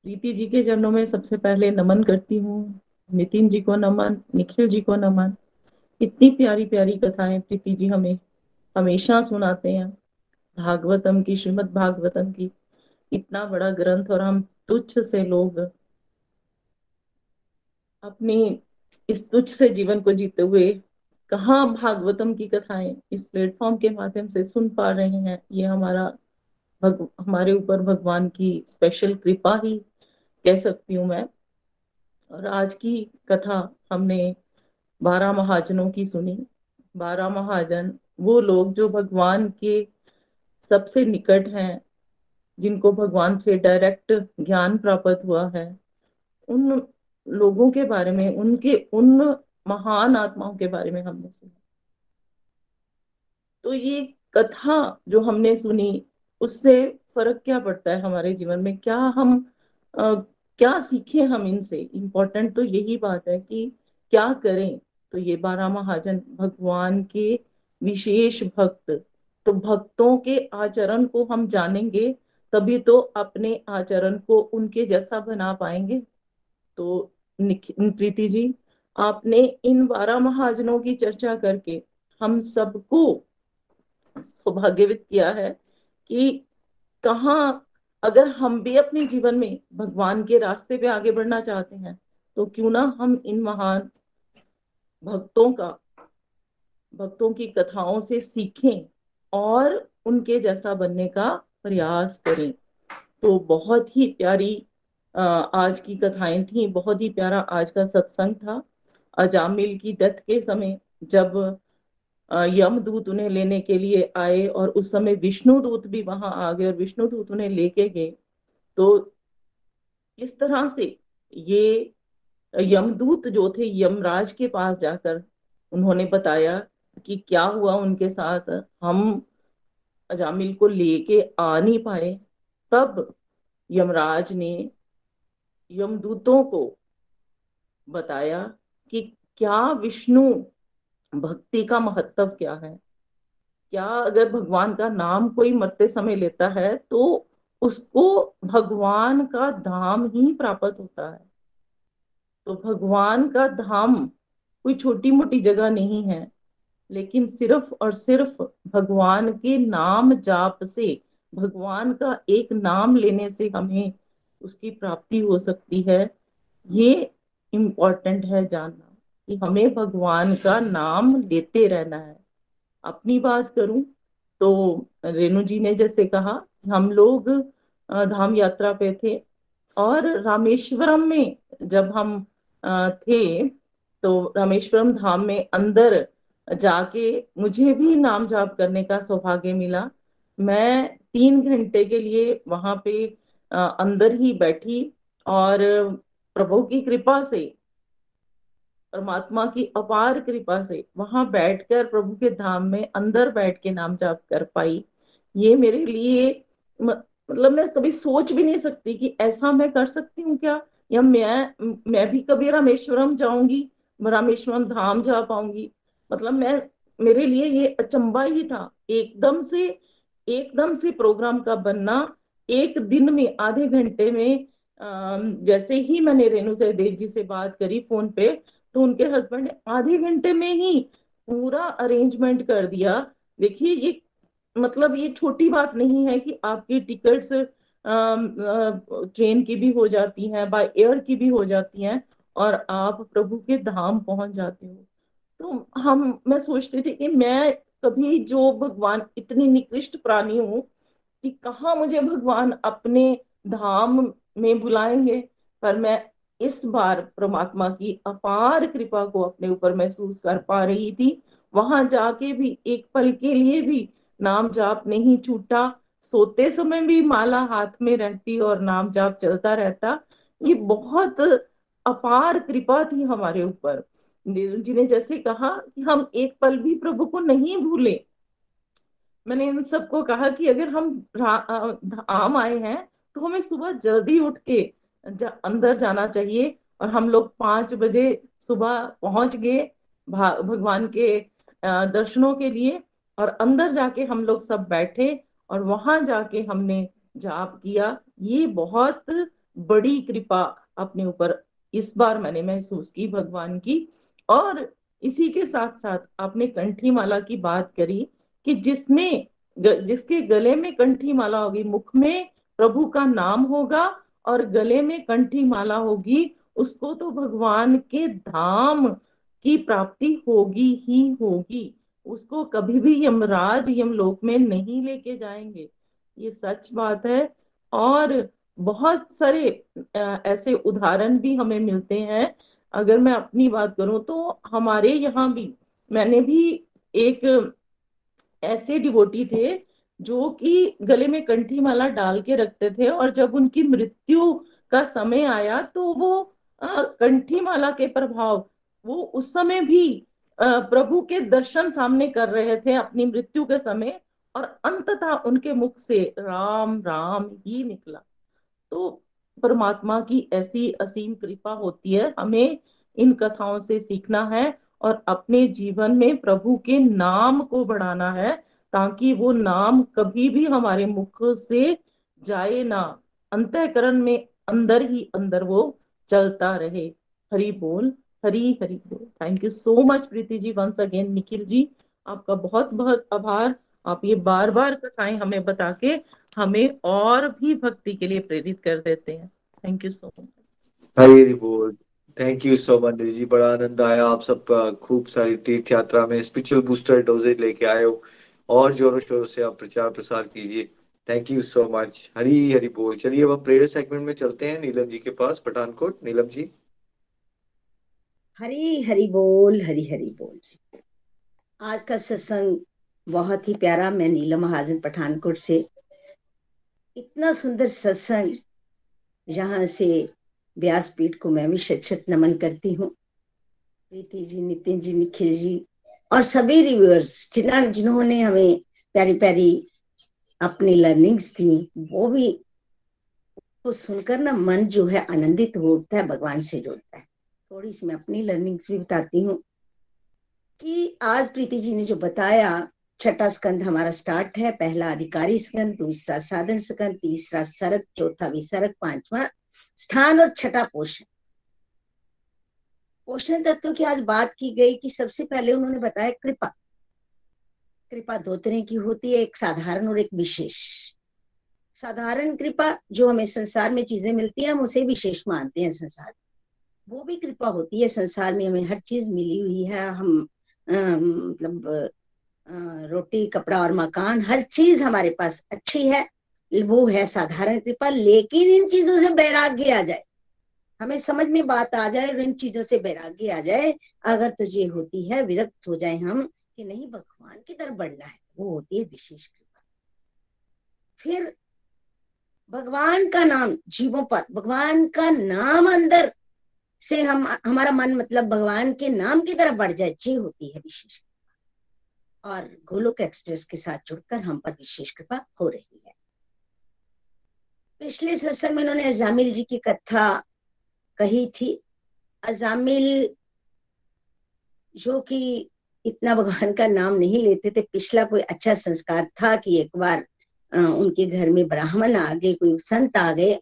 प्रीति जी के चरणों में सबसे पहले नमन करती हूँ। नितिन जी को नमन निखिल जी को नमन। इतनी प्यारी प्यारी कथाएँ प्रीति जी हमें हमेशा सुनाते हैं। भागवतम की श्रीमद भागवतम की। इतना बड़ा ग्रंथ और हम तुच्छ से लोग अपनी इस तुच्छ से जीवन को जीते हुए कहा भागवतम की कथाएँ इस प्लेटफॉर्म के माध्यम से सुन पा रहे हैं? ये हमारा भग, हमारे ऊपर भगवान की स्पेशल कृपा ही कह सकती हूँ मैं। और आज की कथा हमने बारह महाजनों की सुनी। बारह महाजन, वो लोग जो भगवान के सबसे निकट हैं, जिनको भगवान से डायरेक्ट ज्ञान प्राप्त हुआ है, उन लोगों के बारे में, उनके, उन महान आत्माओं के बारे में हमने सुना। तो ये कथा जो हमने सुनी, उससे फ़र्क क्या पड़ता है हमारे जीवन में? क्या हम क्या सीखे हम इनसे? इम्पोर्टेंट तो यही बात है कि क्या करें? तो ये बारह महाजन भगवान के विशेष भक्त तो भक्तों के आचरण को हम जानेंगे, तभी तो अपने आचरण को उनके जैसा बना पाएँगे। तो प्रीति जी, आपने इन बारह महाजनों की चर्चा करके हम सबको सौभाग्यवित किया है कि कहा अगर हम भी अपने जीवन में भगवान के रास्ते पे आगे बढ़ना चाहते हैं तो क्यों ना हम इन महान भक्तों का, भक्तों की कथाओं से सीखें और उनके जैसा बनने का प्रयास करें। तो बहुत ही प्यारी आज की कथाएँ थी, बहुत ही प्यारा आज का सत्संग था। अजामिल की डेथ के समय जब यम दूत उन्हें लेने के लिए आए और उस समय विष्णु दूत भी वहाँ आ गए और विष्णु दूत उन्हें लेके गए। तो इस तरह से ये यमदूत जो थे यमराज के पास जाकर उन्होंने बताया कि क्या हुआ उनके साथ। हम अजामिल को लेके आ नहीं पाए। तब यमराज ने यमदूतों को बताया कि क्या विष्णु भक्ति का महत्व क्या है? क्या अगर भगवान का नाम कोई मरते समय लेता है तो उसको भगवान का धाम ही प्राप्त होता है। तो भगवान का धाम कोई छोटी मोटी जगह नहीं है, लेकिन सिर्फ़ और सिर्फ़ भगवान के नाम जाप से, भगवान का एक नाम लेने से हमें उसकी प्राप्ति हो सकती है। ये इम्पोर्टेंट है जानना। कि हमें भगवान का नाम लेते रहना है। अपनी बात करूँ तो रेणु जी ने जैसे कहा, हम लोग धाम यात्रा पे थे और रामेश्वरम में जब हम थे तो रामेश्वरम धाम में अंदर जाके मुझे भी नाम जाप करने का सौभाग्य मिला। मैं तीन घंटे के लिए वहाँ पे अंदर ही बैठी और प्रभु की कृपा से परमात्मा की अपार कृपा से वहाँ बैठकर प्रभु के धाम में अंदर बैठ के नाम जाप कर पाई। ये मेरे लिए मतलब मैं कभी सोच भी नहीं सकती कि ऐसा मैं कर सकती हूँ क्या? या मैं मैं भी कभी रामेश्वरम जाऊँगी, रामेश्वरम धाम जा पाऊँगी। मतलब मैं, मेरे लिए ये अचंबा ही था। एकदम से एकदम से प्रोग्राम का बनना, एक दिन में, आधे घंटे में जैसे ही मैंने रेणु सहदेव जी से बात करी फ़ोन पे तो उनके हस्बैंड ने आधे घंटे में ही पूरा अरेंजमेंट कर दिया। देखिए, ये मतलब ये छोटी बात नहीं है कि आपकी टिकट्स ट्रेन की भी हो जाती हैं बाय एयर की भी हो जाती हैं और आप प्रभु के धाम पहुँच जाते हो। तो हम, मैं सोचती थी कि मैं कभी जो भगवान, इतनी निकृष्ट प्राणी हूँ कि कहा मुझे भगवान अपने धाम में बुलाएँगे, पर मैं इस बार परमात्मा की अपार कृपा को अपने ऊपर महसूस कर पा रही थी। वहाँ जाके भी, एक पल के लिए भी नाम जाप नहीं छूटा। सोते समय भी माला हाथ में रहती और नाम जाप चलता रहता। ये बहुत अपार कृपा थी हमारे ऊपर। जी ने जैसे कहा कि हम एक पल भी प्रभु को नहीं भूले। मैंने इन सबको कहा कि अगर हम धाम आए हैं तो हमें सुबह जल्दी उठ के जा, अंदर जाना चाहिए। और हम लोग पाँच बजे सुबह पहुँच गए भगवान के दर्शनों के लिए। और अंदर जाके हम लोग सब बैठे और वहाँ जाके हमने जाप किया। ये बहुत बड़ी कृपा अपने ऊपर इस बार मैंने महसूस की भगवान की। और इसी के साथ साथ आपने कंठी माला की बात करी कि जिसमें जिसके गले में कंठी माला होगी मुख में प्रभु का नाम होगा और गले में कंठी माला होगी, उसको तो भगवान के धाम की प्राप्ति होगी ही होगी। उसको कभी भी यमराज यमलोक में नहीं लेके जाएँगे। ये सच बात है। और बहुत सारे ऐसे उदाहरण भी हमें मिलते हैं। अगर मैं अपनी बात करूँ तो हमारे यहाँ भी, मैंने भी एक ऐसे डिवोटी थे जो कि गले में कंठी माला डाल के रखते थे और जब उनकी मृत्यु का समय आया तो वो कंठी माला के प्रभाव, वो उस समय भी प्रभु के दर्शन सामने कर रहे थे अपनी मृत्यु के समय और अंततः उनके मुख से राम राम ही निकला। तो परमात्मा की ऐसी असीम कृपा होती है, हमें इन कथाओं से सीखना है और अपने जीवन में प्रभु के नाम को बढ़ाना है। ताकि वो नाम कभी भी हमारे मुख से जाए ना। अंतकरण में अंदर ही अंदर वो चलता रहे। हरि बोल, हरी हरी बोल। Thank you so much Preeti ji once again Nikhil ji. आपका बहुत बहुत आभार। आप ये बार बार कथाएँ हमें बता के हमें और भी भक्ति के लिए प्रेरित कर देते हैं। Thank you so much Hari बोल। Thank you so much ji. बड़ा आनंद आया। आप सब खूब सारी तीर्थ यात्रा में स्पिरिचुअल बूस्टर डोजेज लेके आए हो। और जोरों शोरों से आप प्रचार प्रसार कीजिए। Thank you so much Hari Hari बोल। चलिए अब हम प्रेयर सेगमेंट में चलते हैं, नीलम जी के पास, पठानकोट। नीलम जी। हरी हरी बोल, हरी हरी बोल आज का सत्संग बहुत ही प्यारा। मैं नीलम महाजन पठानकोट से। इतना सुंदर सत्संग यहाँ से व्यासपीठ को मैं भी शत नमन करती हूँ। प्रीति जी, नितिन जी, निखिल जी और सभी रिव्यूअर्स जिन्होंने जिन्होंने हमें प्यारी प्यारी अपनी लर्निंग्स दी, वो भी तो सुनकर ना मन जो है आनंदित होता है, भगवान से जुड़ता है। थोड़ी सी मैं अपनी लर्निंग्स भी बताती हूँ कि आज प्रीति जी ने जो बताया, छठा स्कंद हमारा स्टार्ट है, पहला अधिकारी स्कंद, दूसरा साधन स्कंद, तीसरा सरक चौथा विसर्ग, पांचवा स्थान और छठा पोषण। पोषण तत्व की आज बात की गई कि सबसे पहले उन्होंने बताया कृपा। कृपा दो तरह की होती है, एक साधारण और एक विशेष। साधारण कृपा जो हमें संसार में चीज़ें मिलती है, हम उसे विशेष मानते हैं संसार। वो भी कृपा होती है, संसार में हमें हर चीज़ मिली हुई है। हम मतलब रोटी, कपड़ा और मकान, हर चीज़ हमारे पास अच्छी है, वो है साधारण कृपा, लेकिन इन चीज़ों से वैराग्य आ जाए। हमें समझ में बात आ जाए और इन चीज़ों से वैराग्य आ जाए, अगर तुझे होती है, विरक्त हो जाए हम कि नहीं, भगवान की तरफ़ बढ़ना है, वो होती है विशेष कृपा। फिर भगवान का नाम, जीवों पर, भगवान का नाम अंदर से हम, हमारा मन मतलब भगवान के नाम की तरफ़ बढ़ जाए जी होती है विशेष कृपा। और गोलोक एक्सप्रेस के साथ जुड़कर हम पर विशेष कृपा हो रही है। पिछले सत्संग में उन्होंने जामिल जी की कथा कही थी, अजामिल जो कि इतना भगवान का नाम नहीं लेते थे, पिछला कोई अच्छा संस्कार था कि एक बार उनके घर में ब्राह्मण आ गए, कोई संत आ गए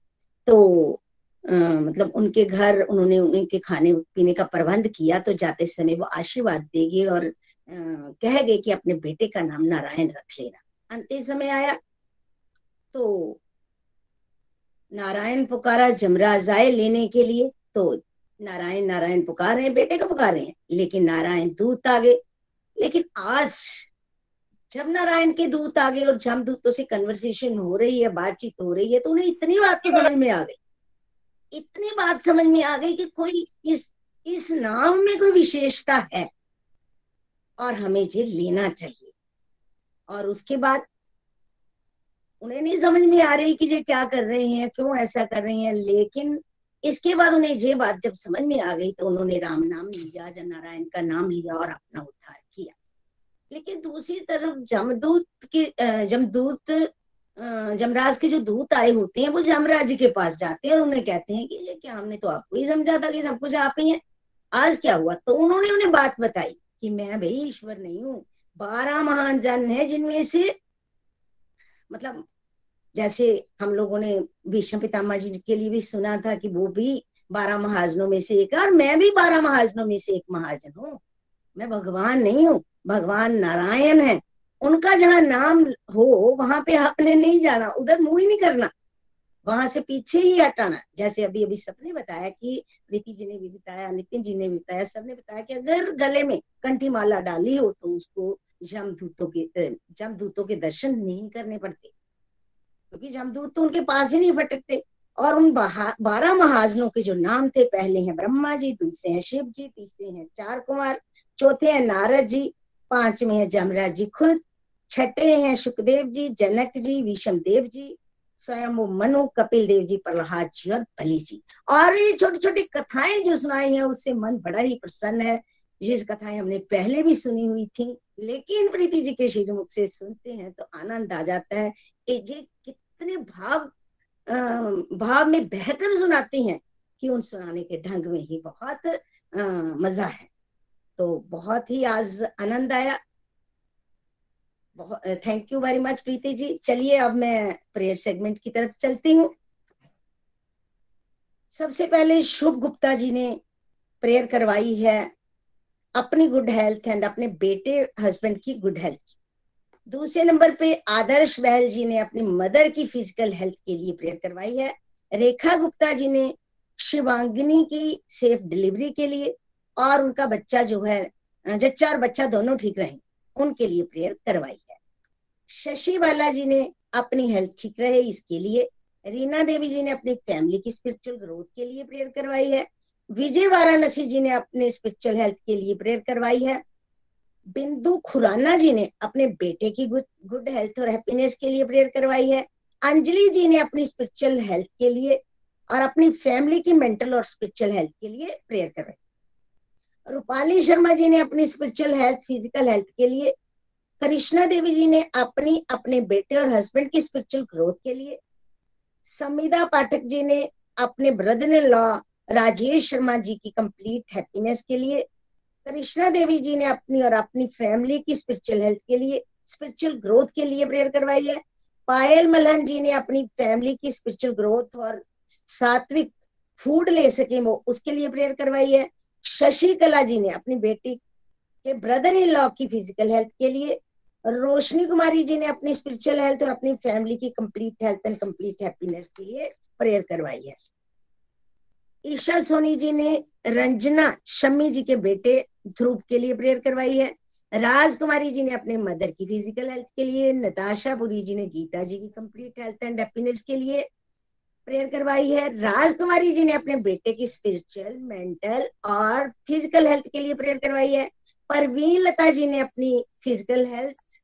तो मतलब उनके घर उन्होंने उनके खाने पीने का प्रबंध किया तो जाते समय वो आशीर्वाद देंगे और कह गए कि अपने बेटे का नाम नारायण रख लेना। अंतिम समय आया तो नारायण पुकारा जमराज आए लेने के लिए। तो नारायण नारायण पुकार रहे हैं, बेटे को पुकार रहे हैं। लेकिन नारायण दूत आ गए लेकिन आज जब नारायण के दूत आ गए और जम दूतों से कन्वर्सेशन हो रही है, बातचीत हो रही है तो उन्हें इतनी बात तो समझ में आ गई। इतनी बात समझ में आ गई कि कोई इस इस नाम में कोई विशेषता है। और हमें ये लेना चाहिए। और उसके बाद उन्हें नहीं समझ में आ रही कि ये क्या कर रहे हैं, क्यों ऐसा कर रहे हैं, लेकिन इसके बाद उन्हें ये बात जब समझ में आ गई तो उन्होंने राम नाम लिया जब नारायण का नाम लिया और अपना उद्धार किया। लेकिन दूसरी तरफ़ जमदूत के जमदूत जमराज के जो दूत आए होते हैं, वो जमराज के पास जाते हैं और उन्हें कहते हैं कि ये क्या हमने तो आपको ही समझा था कि सब कुछ आप ही है। आज क्या हुआ? तो उन्होंने उन्हें बात बताई कि मैं भाई ईश्वर नहीं हूँ, बारह महान जन है जिनमें से मतलब जैसे हम लोगों ने भीष्म पितामा जी के लिए भी सुना था कि वो भी बारह महाजनों में से एक है, और मैं भी बारह महाजनों में से एक महाजन हूँ। मैं भगवान नहीं हूँ, भगवान नारायण है। उनका जहाँ नाम हो, वहाँ पे आपने नहीं जाना, उधर मुँह ही नहीं करना। वहाँ से पीछे ही हटाना। जैसे अभी अभी सबने बताया कि प्रीति जी ने भी बताया, नितिन जी ने भी बताया, सबने बताया कि अगर गले में कंठी माला डाली हो तो उसको जमदूतों के जमदूतों के दर्शन नहीं करने पड़ते। क्योंकि जमदूत तो उनके पास ही नहीं फटकते और उन बारह महाजनों के जो नाम थे, पहले हैं ब्रह्मा जी, दूसरे हैं शिव जी, तीसरे हैं चार कुमार चौथे हैं नारद जी, पांचवे हैं जमराज जी खुद, छठे हैं सुखदेव जी, जनक जी विषम देव जी, स्वयं वो मनु कपिल देव जी, प्रहलाद जी और बलि जी। और ये छोटी छोटी कथाएँ जो सुनाई है, उससे मन बड़ा ही प्रसन्न है। जिस कथाएँ हमने पहले भी सुनी हुई थी, लेकिन प्रीति जी के श्रीमुख से सुनते हैं तो आनंद आ जाता है कि ये इतने भाव भाव में बहकर सुनाती हैं कि उन सुनाने के ढंग में ही बहुत आ, मज़ा है। तो बहुत ही आज आनंद आया। Thank you very much Preeti ji. चलिए अब मैं प्रेयर सेगमेंट की तरफ़ चलती हूँ। सबसे पहले शुभ गुप्ता जी ने प्रेयर करवाई है अपनी गुड हेल्थ एंड अपने बेटे हस्बैंड की गुड हेल्थ दूसरे नंबर पे आदर्श बहल जी ने अपनी मदर की फ़िज़िकल हेल्थ के लिए प्रेयर करवाई है। रेखा गुप्ता जी ने शिवांगिनी की सेफ़ डिलीवरी के लिए और उनका बच्चा जो है, जच्चा और बच्चा दोनों ठीक रहे, उनके लिए प्रेयर करवाई है। शशि बाला जी ने अपनी हेल्थ ठीक रहे इसके लिए। रीना देवी जी ने अपनी फैमिली की स्पिरिचुअल ग्रोथ के लिए प्रेयर करवाई है। विजय वाराणसी जी ने अपने स्पिरिचुअल हेल्थ के लिए प्रेयर करवाई है। बिंदु खुराना जी ने अपने बेटे की गुड गुड हेल्थ और हैप्पीनेस के लिए प्रेयर करवाई है। अंजलि जी ने अपनी स्पिरिचुअल हेल्थ के लिए और अपनी फैमिली की मेंटल और स्पिरिचुअल हेल्थ के लिए प्रेयर करवाई। रूपाली शर्मा जी ने अपनी स्पिरिचुअल हेल्थ फ़िज़िकल हेल्थ के लिए कृष्णा देवी जी ने अपनी, अपने बेटे और हस्बैंड की स्पिरिचुअल ग्रोथ के लिए, समिदा पाठक जी ने अपने brother in law Rajesh Sharma ji की कंप्लीट हैप्पीनेस के लिए कृष्णा देवी जी ने अपनी और अपनी फैमिली की स्पिरिचुअल हेल्थ के लिए स्पिरिचुअल ग्रोथ के लिए प्रेयर करवाई है। पायल मलहन जी ने अपनी फैमिली की स्पिरिचुअल ग्रोथ और सात्विक फ़ूड ले सके, वो उसके लिए प्रेयर करवाई है। शशि कला जी ने अपनी बेटी के ब्रदर इन लॉ की फ़िज़िकल हेल्थ के लिए रोशनी कुमारी जी ने अपनी स्पिरिचुअल हेल्थ और अपनी फैमिली की complete health and complete happiness के लिए प्रेयर करवाई है। ईशा सोनी जी ने रंजना शमी जी के बेटे ध्रुव के लिए प्रेयर करवाई है। राजकुमारी जी ने अपने मदर की फ़िज़िकल हेल्थ के लिए, नताशा पुरी जी ने गीता जी की कंप्लीट हेल्थ एंड हैप्पीनेस के लिए प्रेयर करवाई है। राजकुमारी जी ने अपने बेटे की स्पिरिचुअल मेंटल और फ़िज़िकल हेल्थ के लिए प्रेयर करवाई है। परवीन लता जी ने अपनी फ़िज़िकल हेल्थ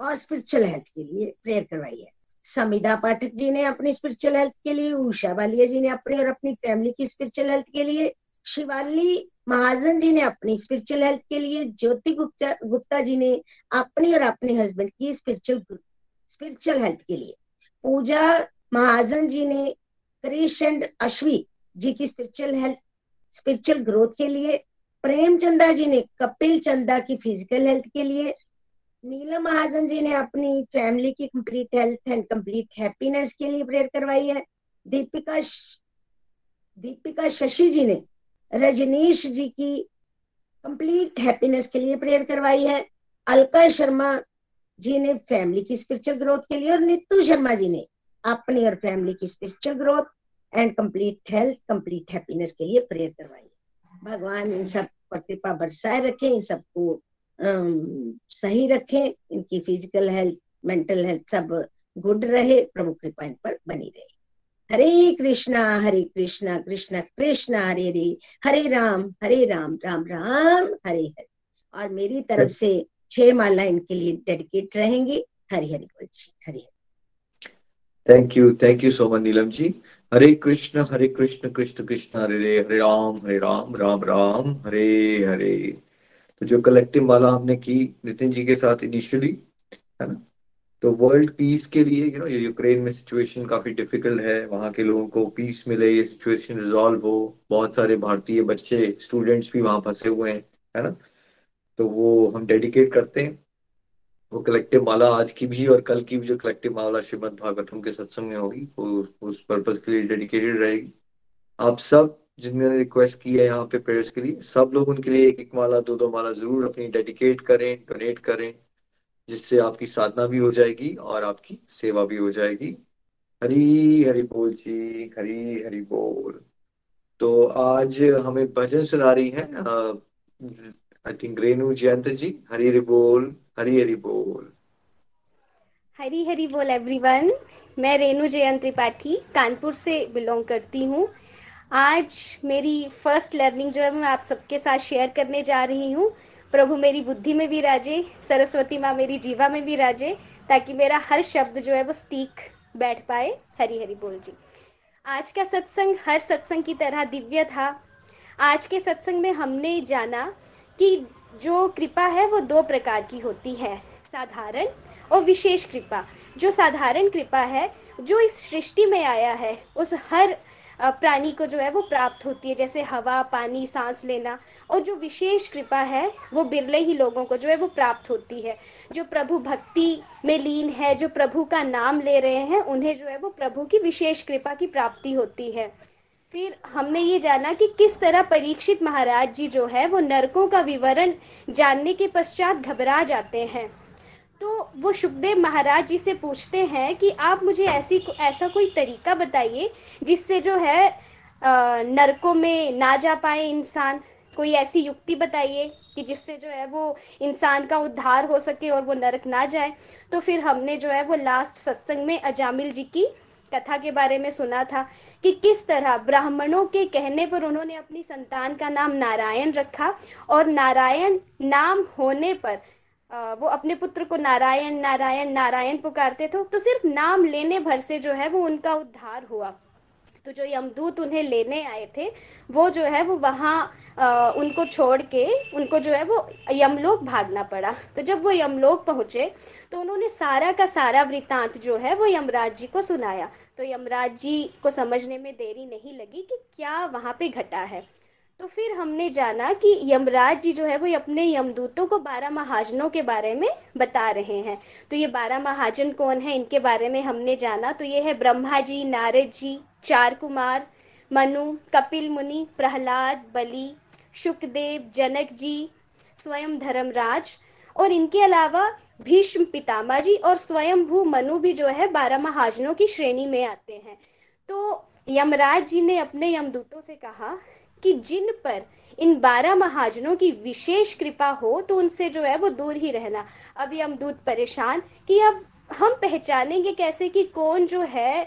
और स्पिरिचुअल हेल्थ के लिए प्रेयर करवाई है। समिधा पाठक जी ने अपनी स्पिरिचुअल हेल्थ के लिए, उषा वालिया जी ने अपनी और अपनी फैमिली की स्पिरिचुअल हेल्थ के लिए, शिवाली महाजन जी ने अपनी स्पिरिचुअल हेल्थ के लिए, ज्योति गुप्ता गुप्ता जी ने अपनी और अपने हस्बैंड की स्पिरिचुअल स्पिरिचुअल हेल्थ के लिए। पूजा महाजन जी ने क्रिश एंड अश्वी जी की स्पिरिचुअल हेल्थ स्पिरिचुअल ग्रोथ के लिए प्रेम चंदा जी ने कपिल चंदा की फ़िज़िकल हेल्थ के लिए नीलम महाजन जी ने अपनी फैमिली की complete health and complete happiness के लिए प्रेयर करवाई है। दीपिका दीपिका शशि जी ने रजनीश जी की कंप्लीट हैप्पीनेस के लिए प्रेयर करवाई है। अलका शर्मा जी ने फैमिली की स्पिरिचुअल ग्रोथ के लिए और नीतू शर्मा जी ने अपनी और फैमिली की spiritual growth and complete health complete happiness के लिए प्रेयर करवाई है। भगवान इन सब पर कृपा बरसाए रखे, इन सबको सही रखें इनकी फ़िज़िकल हेल्थ मेंटल हेल्थ सब गुड रहे प्रभु कृपा इन पर बनी रहे। हरे कृष्णा हरे कृष्णा कृष्णा कृष्णा हरे हरे हरे राम हरे राम राम राम हरे हरे। और मेरी तरफ़ से छह माला इनके लिए डेडिकेट रहेंगी। हरी हरी बोल जी Hare thank you thank you so much Neelam ji Hare Krishna Hare Krishna Krishna Krishna Hare Hare Hare Ram Hare Ram Ram Ram Hare Hare. तो जो कलेक्टिव माला हमने की नितिन जी के साथ इनिशियली है ना? तो वर्ल्ड पीस के लिए यू नो ये यूक्रेन में सिचुएशन काफ़ी डिफ़िकल्ट है। वहाँ के लोगों को पीस मिले, ये सिचुएशन रिजॉल्व हो। बहुत सारे भारतीय बच्चे स्टूडेंट्स भी वहाँ फंसे हुए हैं, है ना? तो वो हम डेडिकेट करते हैं। वो कलेक्टिव माला आज की भी और कल की भी जो कलेक्टिव माला श्रीमद भागवतम के सत्संग में होगी, वो उस पर्पज के लिए डेडिकेटेड रहेगी। आप सब जिन्होंने रिक्वेस्ट की है यहाँ पे प्रेयर्स के लिए, सब लोग उनके लिए एक एक माला दो दो माला ज़रूर अपनी डेडिकेट करें डोनेट करें, जिससे आपकी साधना भी हो जाएगी और आपकी सेवा भी हो जाएगी। हरी, हरि बोल जी, हरी, हरि बोल। तो आज हमें भजन सुना रही है आई थिंक रेणु जयंत जी, हरी, हरि बोल, हरी, हरि बोल। हरी हरी बोल एवरीवन मैं रेणु जयंत त्रिपाठी, कानपुर से बिलोंग करती हूँ। आज मेरी फ़र्स्ट लर्निंग जो है मैं आप सबके साथ शेयर करने जा रही हूँ। प्रभु मेरी बुद्धि में भी राजे, सरस्वती माँ मेरी जीवा में भी राजे, ताकि मेरा हर शब्द जो है वो स्टीक बैठ पाए। हरी हरी बोल जी। आज का सत्संग हर सत्संग की तरह दिव्य था। आज के सत्संग में हमने जाना कि जो कृपा है वो दो प्रकार की होती है, साधारण और विशेष कृपा। जो साधारण कृपा है, जो इस सृष्टि में आया है, उस हर प्राणी को जो है वो प्राप्त होती है, जैसे हवा, पानी, सांस लेना। और जो विशेष कृपा है, वो बिरले ही लोगों को जो है वो प्राप्त होती है। जो प्रभु भक्ति में लीन है, जो प्रभु का नाम ले रहे हैं, उन्हें जो है वो प्रभु की विशेष कृपा की प्राप्ति होती है। फिर हमने ये जाना कि किस तरह परीक्षित महाराज जी जो है, वो नरकों का विवरण जानने के पश्चात घबरा जाते हैं। तो वो सुखदेव महाराज जी से पूछते हैं कि आप मुझे ऐसी ऐसा कोई तरीका बताइए जिससे जो है नरकों में ना जा पाए इंसान। कोई ऐसी युक्ति बताइए कि जिससे जो है वो इंसान का उद्धार हो सके और वो नरक ना जाए। तो फिर हमने जो है वो लास्ट सत्संग में अजामिल जी की कथा के बारे में सुना था कि किस तरह ब्राह्मणों के कहने पर उन्होंने अपनी संतान का नाम नारायण रखा और नारायण नाम होने पर वो अपने पुत्र को नारायण नारायण नारायण पुकारते थे। तो सिर्फ़ नाम लेने भर से जो है वो उनका उद्धार हुआ। तो जो यमदूत उन्हें लेने आए थे, वो जो है वो वहाँ उनको छोड़ के उनको जो है वो यमलोक भागना पड़ा। तो जब वो यमलोक पहुँचे तो उन्होंने सारा का सारा वृतांत जो है वो यमराज जी को सुनाया। तो यमराज जी को समझने में देरी नहीं लगी कि क्या वहाँ पे घटा है। तो फिर हमने जाना कि यमराज जी जो है, वो अपने यमदूतों को बारह महाजनों के बारे में बता रहे हैं। तो ये बारह महाजन कौन है, इनके बारे में हमने जाना। तो ये है ब्रह्मा जी, नारद जी, चार कुमार, मनु, कपिल मुनि, प्रहलाद, बलि, शुकदेव, जनक जी, स्वयं धर्मराज और इनके अलावा भीष्म पितामा जी और स्वयं भू मनु भी जो है, बारह महाजनों की श्रेणी में आते हैं। तो यमराज जी ने अपने यमदूतों से कहा कि जिन पर इन बारह महाजनों की विशेष कृपा हो तो उनसे जो है वो दूर ही रहना। अब यमदूत परेशान कि अब हम पहचानेंगे कैसे कि कौन जो है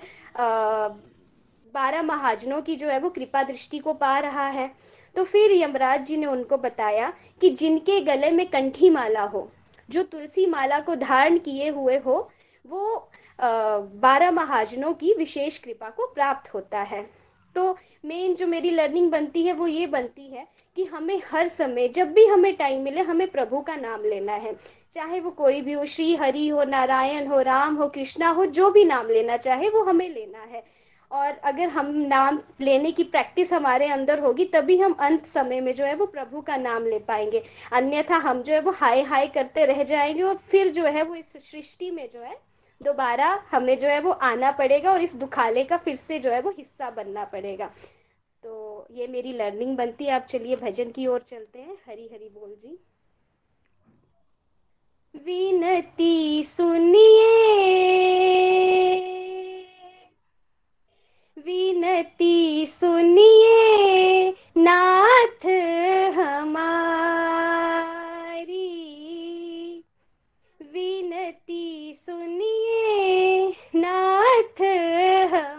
बारह महाजनों की जो है वो कृपा दृष्टि को पा रहा है। तो फिर यमराज जी ने उनको बताया कि जिनके गले में कंठी माला हो, जो तुलसी माला को धारण किए हुए हो, वो बारह महाजनों की विशेष कृपा को प्राप्त होता है। तो मेन जो मेरी लर्निंग बनती है वो ये बनती है कि हमें हर समय, जब भी हमें टाइम मिले, हमें प्रभु का नाम लेना है। चाहे वो कोई भी हो, श्री हरि हो, नारायण हो, राम हो, कृष्णा हो, जो भी नाम लेना चाहे, वो हमें लेना है। और अगर हम नाम लेने की प्रैक्टिस हमारे अंदर होगी, तभी हम अंत समय में जो है वो प्रभु का नाम ले पाएँगे। अन्यथा हम जो है वो हाय हाय करते रह जाएँगे और फिर जो है वो इस सृष्टि में जो है दोबारा हमें जो है वो आना पड़ेगा और इस दुखाले का फिर से जो है वो हिस्सा बनना पड़ेगा। तो ये मेरी लर्निंग बनती है। आप चलिए भजन की ओर चलते हैं। हरी हरी बोल जी। विनती सुनिए। विनती सुनिए। नाथ हमारी। विनती सुनिए नाथ हमारी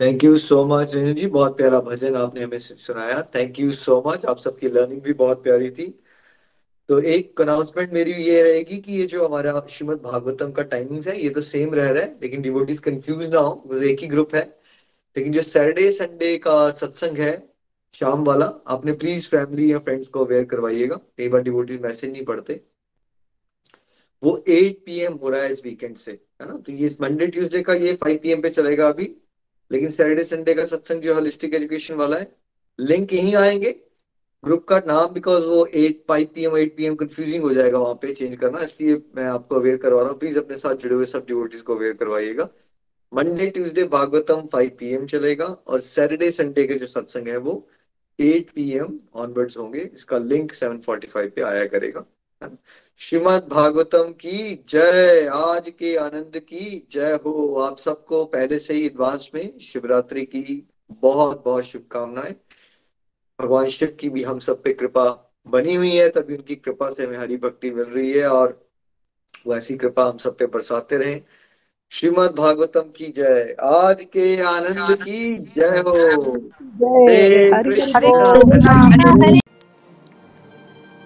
Thank you so much Renu ji बहुत प्यारा भजन आपने हमें सुनाया। थैंक यू सो मच आप सबकी लर्निंग भी बहुत प्यारी थी। तो एक अनाउंसमेंट मेरी ये रहेगी कि ये जो हमारा श्रीमद भागवतम का टाइमिंग्स है, ये तो सेम रह रहा है, लेकिन डिवोटीज कंफ्यूज ना हो। एक ही ग्रुप है। लेकिन जो सैटरडे संडे का सत्संग है, शाम वाला, आपने प्लीज़ फैमिली या फ्रेंड्स को अवेयर करवाइएगा। कई बार डिवोटीज मैसेज नहीं पढ़ते। वो 8 पीएम हो रहा है इस वीकेंड से, है ना? तो ये मंडे ट्यूसडे का ये 5 पीएम पे चलेगा अभी। लेकिन सैटरडे, संडे का सत्संग जो होलिस्टिक एजुकेशन वाला है लिंक यहीं आएँगे। ग्रुप का नाम बिकॉज़ वो at five P M at P M confusing हो जाएगा वहाँ पे चेंज करना। इसलिए मैं आपको अवेयर करवा रहा हूँ। प्लीज़ अपने साथ जुड़े हुए सब डिवोटीज को अवेयर करवाइएगा। Monday Tuesday Bhagavatam five P M चलेगा और सैटरडे, संडे के जो सत्संग है वो एट पी एम ऑनवर्ड्स होंगे। इसका लिंक सेवन फोर्टी फाइव पे आया करेगा। श्रीमद भागवतम की जय। आज के आनंद की जय हो। आप सबको पहले से ही एडवांस में शिवरात्रि की बहुत बहुत शुभकामनाएँ। भगवान शिव की भी हम सब पे कृपा बनी हुई है तभी उनकी कृपा से हमें हरी भक्ति मिल रही है और वैसी कृपा हम सब पे बरसाते रहे। श्रीमद भागवतम की जय। आज के आनंद की जय हो।